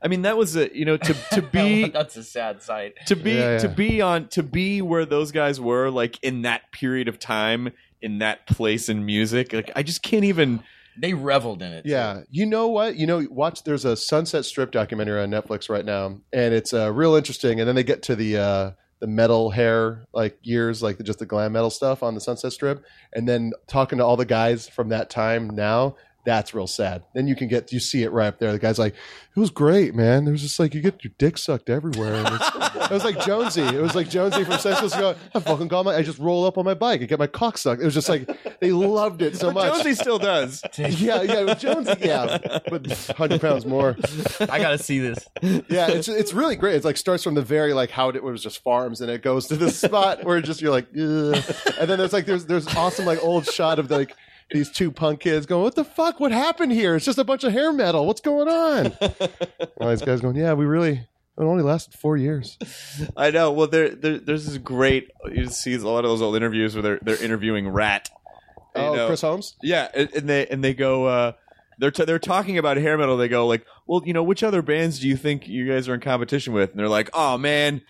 I mean, that was a you know to to be That's a sad sight. to be Yeah, yeah. to be on to be where those guys were like in that period of time in that place in music like i just can't even They reveled in it. too. Yeah, you know what? You know, watch. There's a Sunset Strip documentary on Netflix right now, and it's uh, real interesting. And then they get to the uh, the metal hair like years, like just the glam metal stuff on the Sunset Strip, and then talking to all the guys from that time now. That's real sad. Then you can get you see it right up there. The guy's like, "It was great, man. There was just like you get your dick sucked everywhere." And it's, it was like Jonesy. It was like Jonesy from Sex Pistols. Go, I fucking got my. I just roll up on my bike and get my cock sucked. It was just like they loved it so much. jonesy still does Yeah, yeah, with Jonesy, yeah, but hundred pounds more. I got to see this. Yeah, it's it's really great. It's like starts from the very like how it was just farms, and it goes to this spot where just you're like, Ugh. and then there's like there's there's awesome like old shot of like these two punk kids going, what the fuck? What happened here? It's just a bunch of hair metal. What's going on? All these guys going, yeah, we really it only lasted four years. i know well there, there there's this great you see a lot of those old interviews where they're they're interviewing rat Oh, know? Chris Holmes. yeah and, and they and they go uh they're, t- they're talking about hair metal. They go like, well, you know, which other bands do you think you guys are in competition with? And they're like, oh man,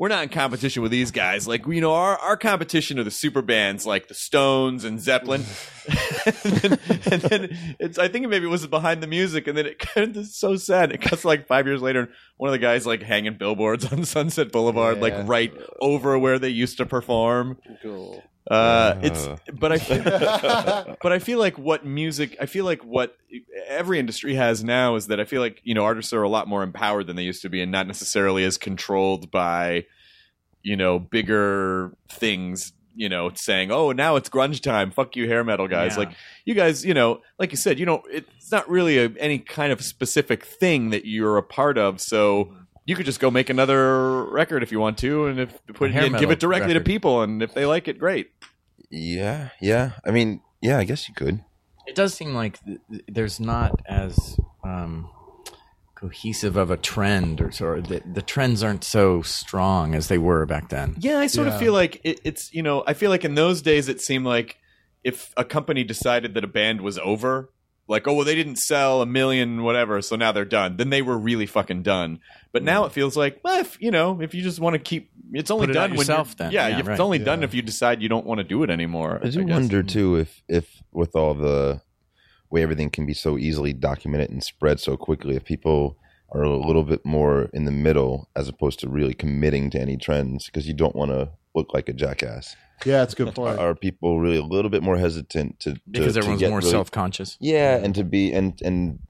we're not in competition with these guys. Like, you know, our, our competition are the super bands like the Stones and Zeppelin. and, then, and then it's, I think maybe it was behind the music. And then it kind of so sad. It cuts like five years later. And one of the guys like hanging billboards on Sunset Boulevard, Yeah. like right over where they used to perform. Uh, it's, but I, feel, but I feel like what music, I feel like what every industry has now is that I feel like you know artists are a lot more empowered than they used to be, and not necessarily as controlled by you know bigger things. You know, saying, "Oh, now it's grunge time. Fuck you, hair metal guys." Yeah. Like you guys, you know, like you said, you know, it's not really a, any kind of specific thing that you're a part of, so. You could just go make another record if you want to, and if put it, hair and give it directly to people, and if they like it, great. Yeah, yeah. I mean, yeah. I guess you could. It does seem like th- th- there's not as um, cohesive of a trend, or sort of the, the trends aren't so strong as they were back then. Yeah, I sort Yeah. of feel like it, it's you know I feel like in those days it seemed like if a company decided that a band was over, like oh well they didn't sell a million whatever, so now they're done. Then they were really fucking done. But now hmm. it feels like well if you know if you just want to keep it's only Put it done out when yourself you're- then. Yeah, Yeah, if right. it's only done Yeah. if you decide you don't want to do it anymore. I do guess. wonder too if if with all the way everything can be so easily documented and spread so quickly, if people are a little bit more in the middle as opposed to really committing to any trends because you don't want to look like a jackass. Yeah, it's a good point. Are people really a little bit more hesitant to to- Because to everyone's get more really- self-conscious. Yeah, and to be and and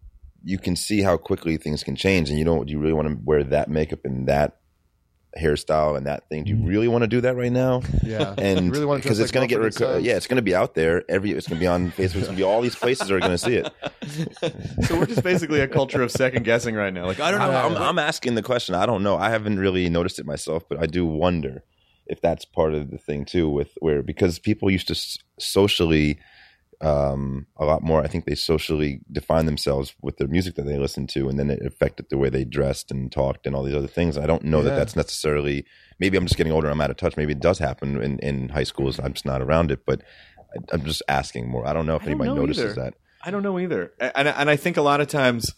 you can see how quickly things can change, and you don't. Do you really want to wear that makeup and that hairstyle and that thing? Do you mm. really want to do that right now? Yeah, And You really want to because it's like going to get Mumford and reco- Sons? yeah, it's going to be out there. Every it's going to be on Facebook. It's going to be all these places are going to see it. So we're just basically a culture of second guessing right now. Like I don't know. I'm, I'm, I'm asking the question. I don't know. I haven't really noticed it myself, but I do wonder if that's part of the thing too, with where because people used to socially um, a lot more. I think they socially define themselves with their music that they listened to, and then it affected the way they dressed and talked and all these other things. I don't know that that's necessarily. Maybe I'm just getting older. I'm out of touch. Maybe it does happen in, in high schools. I'm just not around it. But I, I'm just asking more. I don't know if don't anybody know notices either. that. I don't know either, and and I think a lot of times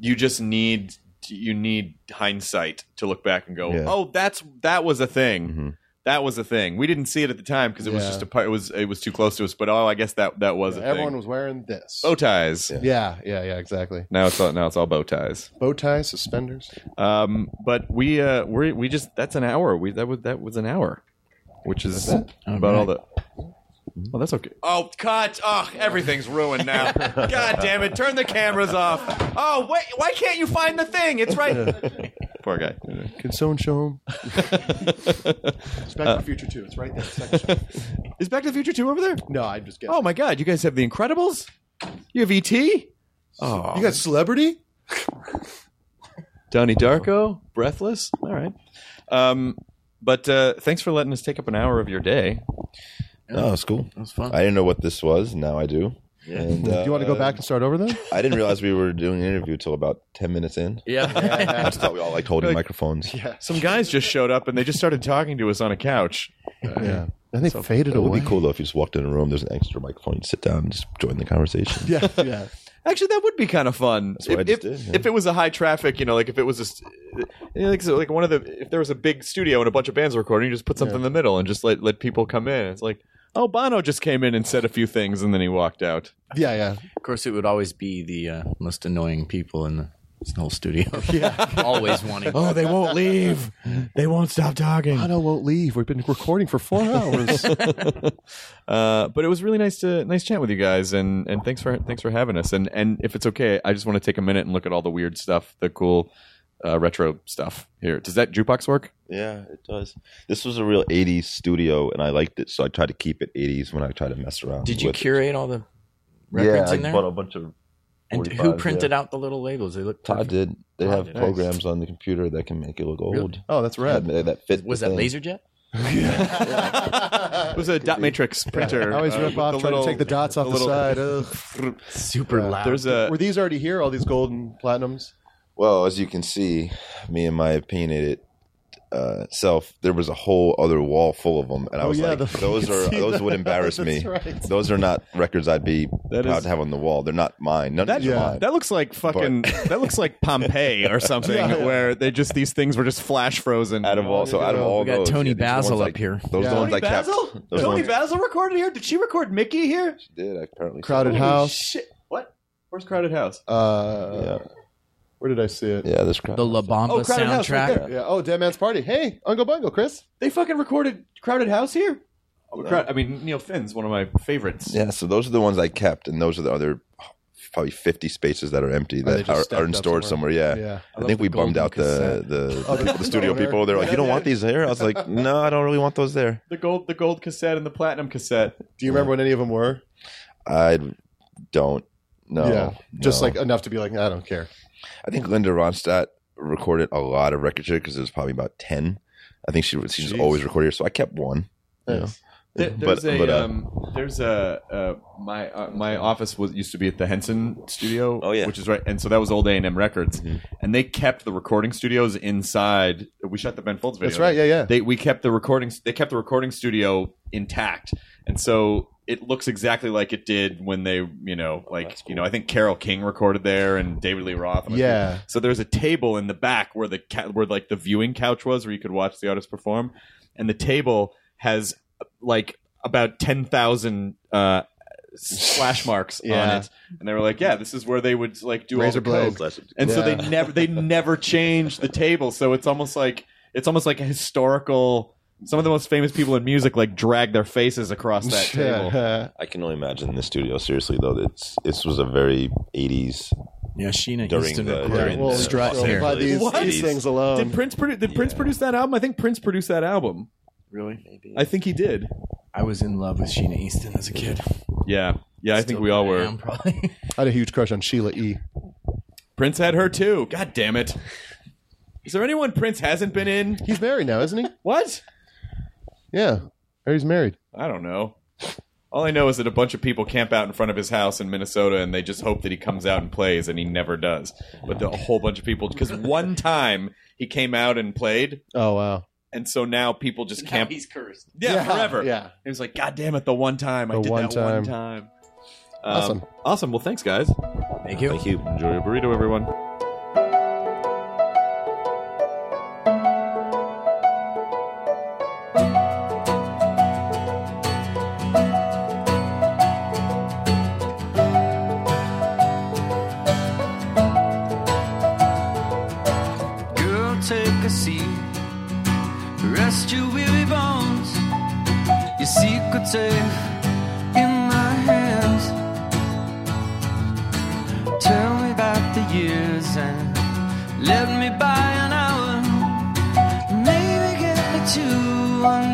you just need you need hindsight to look back and go, Yeah. oh, that's that was a thing. Mhm. That was a thing. We didn't see it at the time because it was Yeah. just a part. It was it was too close to us. But oh, I guess that that was a thing. Everyone thing. was wearing this. bow ties. Yeah. Yeah, yeah, yeah, exactly. Now it's all, now it's all bow ties. Bow ties, suspenders. Um, but we uh we we just that's an hour. We that was that was an hour, which is about all the. Oh, that's okay. Oh, cut! Oh, everything's ruined now. God damn it! Turn the cameras off. Oh, wait! Why can't you find the thing? It's right. Poor guy. Can someone show him? it's Back to the Future too. It's right there. Second shot. Is Back to the Future two over there? No, I'm just guessed. Oh my God! You guys have the Incredibles. You have ET. Oh, you got celebrity? Donnie Darko, Breathless. All right. Um, but uh, thanks for letting us take up an hour of your day. No, it's cool. That was fun. I didn't know what this was. Now I do. And, Do you want to go uh, back and start over then? I didn't realize we were doing an interview until about ten minutes in. I yeah. just thought we all liked holding Like- microphones. Yeah, Some guys just showed up and they just started talking to us on a couch. yeah. And they faded away. It would away. be cool though if you just walked in a room. There's an extra microphone. You sit down and just join the conversation. Yeah, yeah. Actually, that would be kind of fun. That's what I if, just if, did, yeah. if it was a high traffic, you know, like if it was a, st- you know, like, so like one of the, if there was a big studio and a bunch of bands recording, you just put something in the middle and just let let people come in. It's like, oh, Bono just came in and said a few things and then he walked out. Yeah, yeah. Of course, it would always be the uh, most annoying people in the whole studio. Yeah. always wanting. Oh, they won't leave. They won't stop talking. Bono won't leave. We've been recording for four hours. Uh, but it was really nice to nice chat with you guys, and and thanks for thanks for having us. And and if it's okay, I just want to take a minute and look at all the weird stuff, the cool uh, retro stuff here. Does that jukebox work? Yeah, it does. This was a real '80s studio, and I liked it, so I tried to keep it '80s when I tried to mess around. Did you with it. curate all the Yeah, records I in there? bought a bunch of. and who printed yeah. out the little labels? They look. Todd did. They Todd have did. programs on the computer that can make it look old. oh, that's rad. That, that fit. Was that thing. LaserJet? It was a dot matrix printer. I always uh, rip with off the trying little- to take the dots off the, little- side. Ugh. Super loud. There's a Were these already here? All these golden platinums? Well, as you can see, me and my opinionated uh, self, there was a whole other wall full of them, and I Oh, was yeah, like, the- "Those are can see those would embarrass me. Right. Those are not records I'd be That proud is- to have on the wall. They're not mine. None that, of these are yeah. mine. that looks like fucking. that looks like Pompeii or something, Yeah, yeah. where they just these things were just flash frozen. out of all, so out of all We got those, Toni yeah, these are the Basil up I- here. Those are the Yeah. ones I kept. Those Toni ones Basil recorded here. Did she record Mickey here? She did. Apparently Crowded Holy House. Shit! What? Where's Crowded House? Uh, Yeah, Where did I see it? yeah. This crowd. the La Bamba Oh, Crowded House, right soundtrack. there. Yeah. Oh, Dead Man's Party. Hey, Uncle Bungle, Chris. They fucking recorded Crowded House here. Oh, Crowd- I mean, Neil Finn's one of my favorites. Yeah, so those are the ones I kept, and those are the other probably fifty spaces that are empty oh, they that just are, stacked are in up storage somewhere. somewhere? Yeah, Yeah. I, love think the we bummed golden out the cassette. the, Oh, the, the the studio owner. people. They're like, Yeah, "You don't yeah. want these here?" I was like, "No, I don't really want those there." The gold, the gold cassette and the platinum cassette. Do you remember when any of them were? I don't know. yeah. Just no. like enough to be like, I don't care. I think Linda Ronstadt recorded a lot of records here because it was probably about ten. I think she she just Jeez. always recorded here, so I kept one. you know. Nice. There- But- There's a but, uh, um, there's a uh, my uh, my office was used to be at the Henson Studio. Oh, yeah. Mm-hmm. which is right, and so that was old A and M Records, and they kept the recording studios inside. We shot the Ben Folds video. That's right. Yeah, yeah. They we kept the recording. They kept the recording studio intact, and so it looks exactly like it did when they, you know, like you know, I think Carole King recorded there and David Lee Roth. and a few- Yeah. So there's a table in the back where the ca- where like the viewing couch was, where you could watch the artist perform, and the table has like about ten thousand uh, splash marks on it, and they were like, "Yeah, this is where they would like do Razor all the blade. coke." And so they never they never changed the table, so it's almost like it's almost like a historical. Some of the most famous people in music like drag their faces across that table. I can only imagine in the studio. Seriously though, it's this was a very '80s. Yeah, Sheena During Easton the- recorded during well, the- Strut so here. by these, What? these things alone. Did Prince produ- did Prince produce that album? I think Prince produced that album. Really? Maybe. I think he did. I was in love with Sheena Easton as a kid. Yeah, yeah. I think we all were. am, probably. I had a huge crush on Sheila E. Prince had her too. God damn it! Is there anyone Prince hasn't been in? He's married now, isn't he? What? Yeah, he's married. I don't know. All I know is that a bunch of people camp out in front of his house in Minnesota, and they just hope that he comes out and plays, and he never does. But the, a whole bunch of people, because one time he came out and played, Oh wow. and so now people just camp. he's cursed. yeah, Yeah, forever. yeah. He was like, God damn it, the one time I The did one that time. one time. Um, Awesome. Awesome. Well, thanks, guys. Thank you. Thank you. Enjoy your burrito, everyone. Rest your weary bones. Your secret safe in my hands. Tell me about the years and let me buy an hour. Maybe get me to.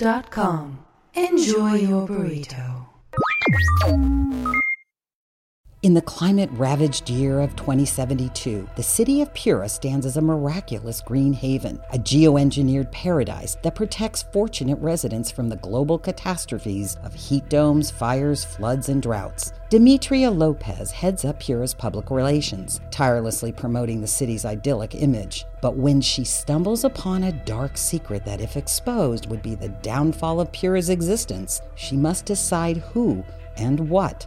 Nerdist.com. Enjoy your burrito. In the climate ravaged year of 2072, the city of Pura stands as a miraculous green haven, a geoengineered paradise that protects fortunate residents from the global catastrophes of heat domes, fires, floods, and droughts. Demetria Lopez heads up Pura's public relations, tirelessly promoting the city's idyllic image. But when she stumbles upon a dark secret that, if exposed, would be the downfall of Pura's existence, she must decide who and what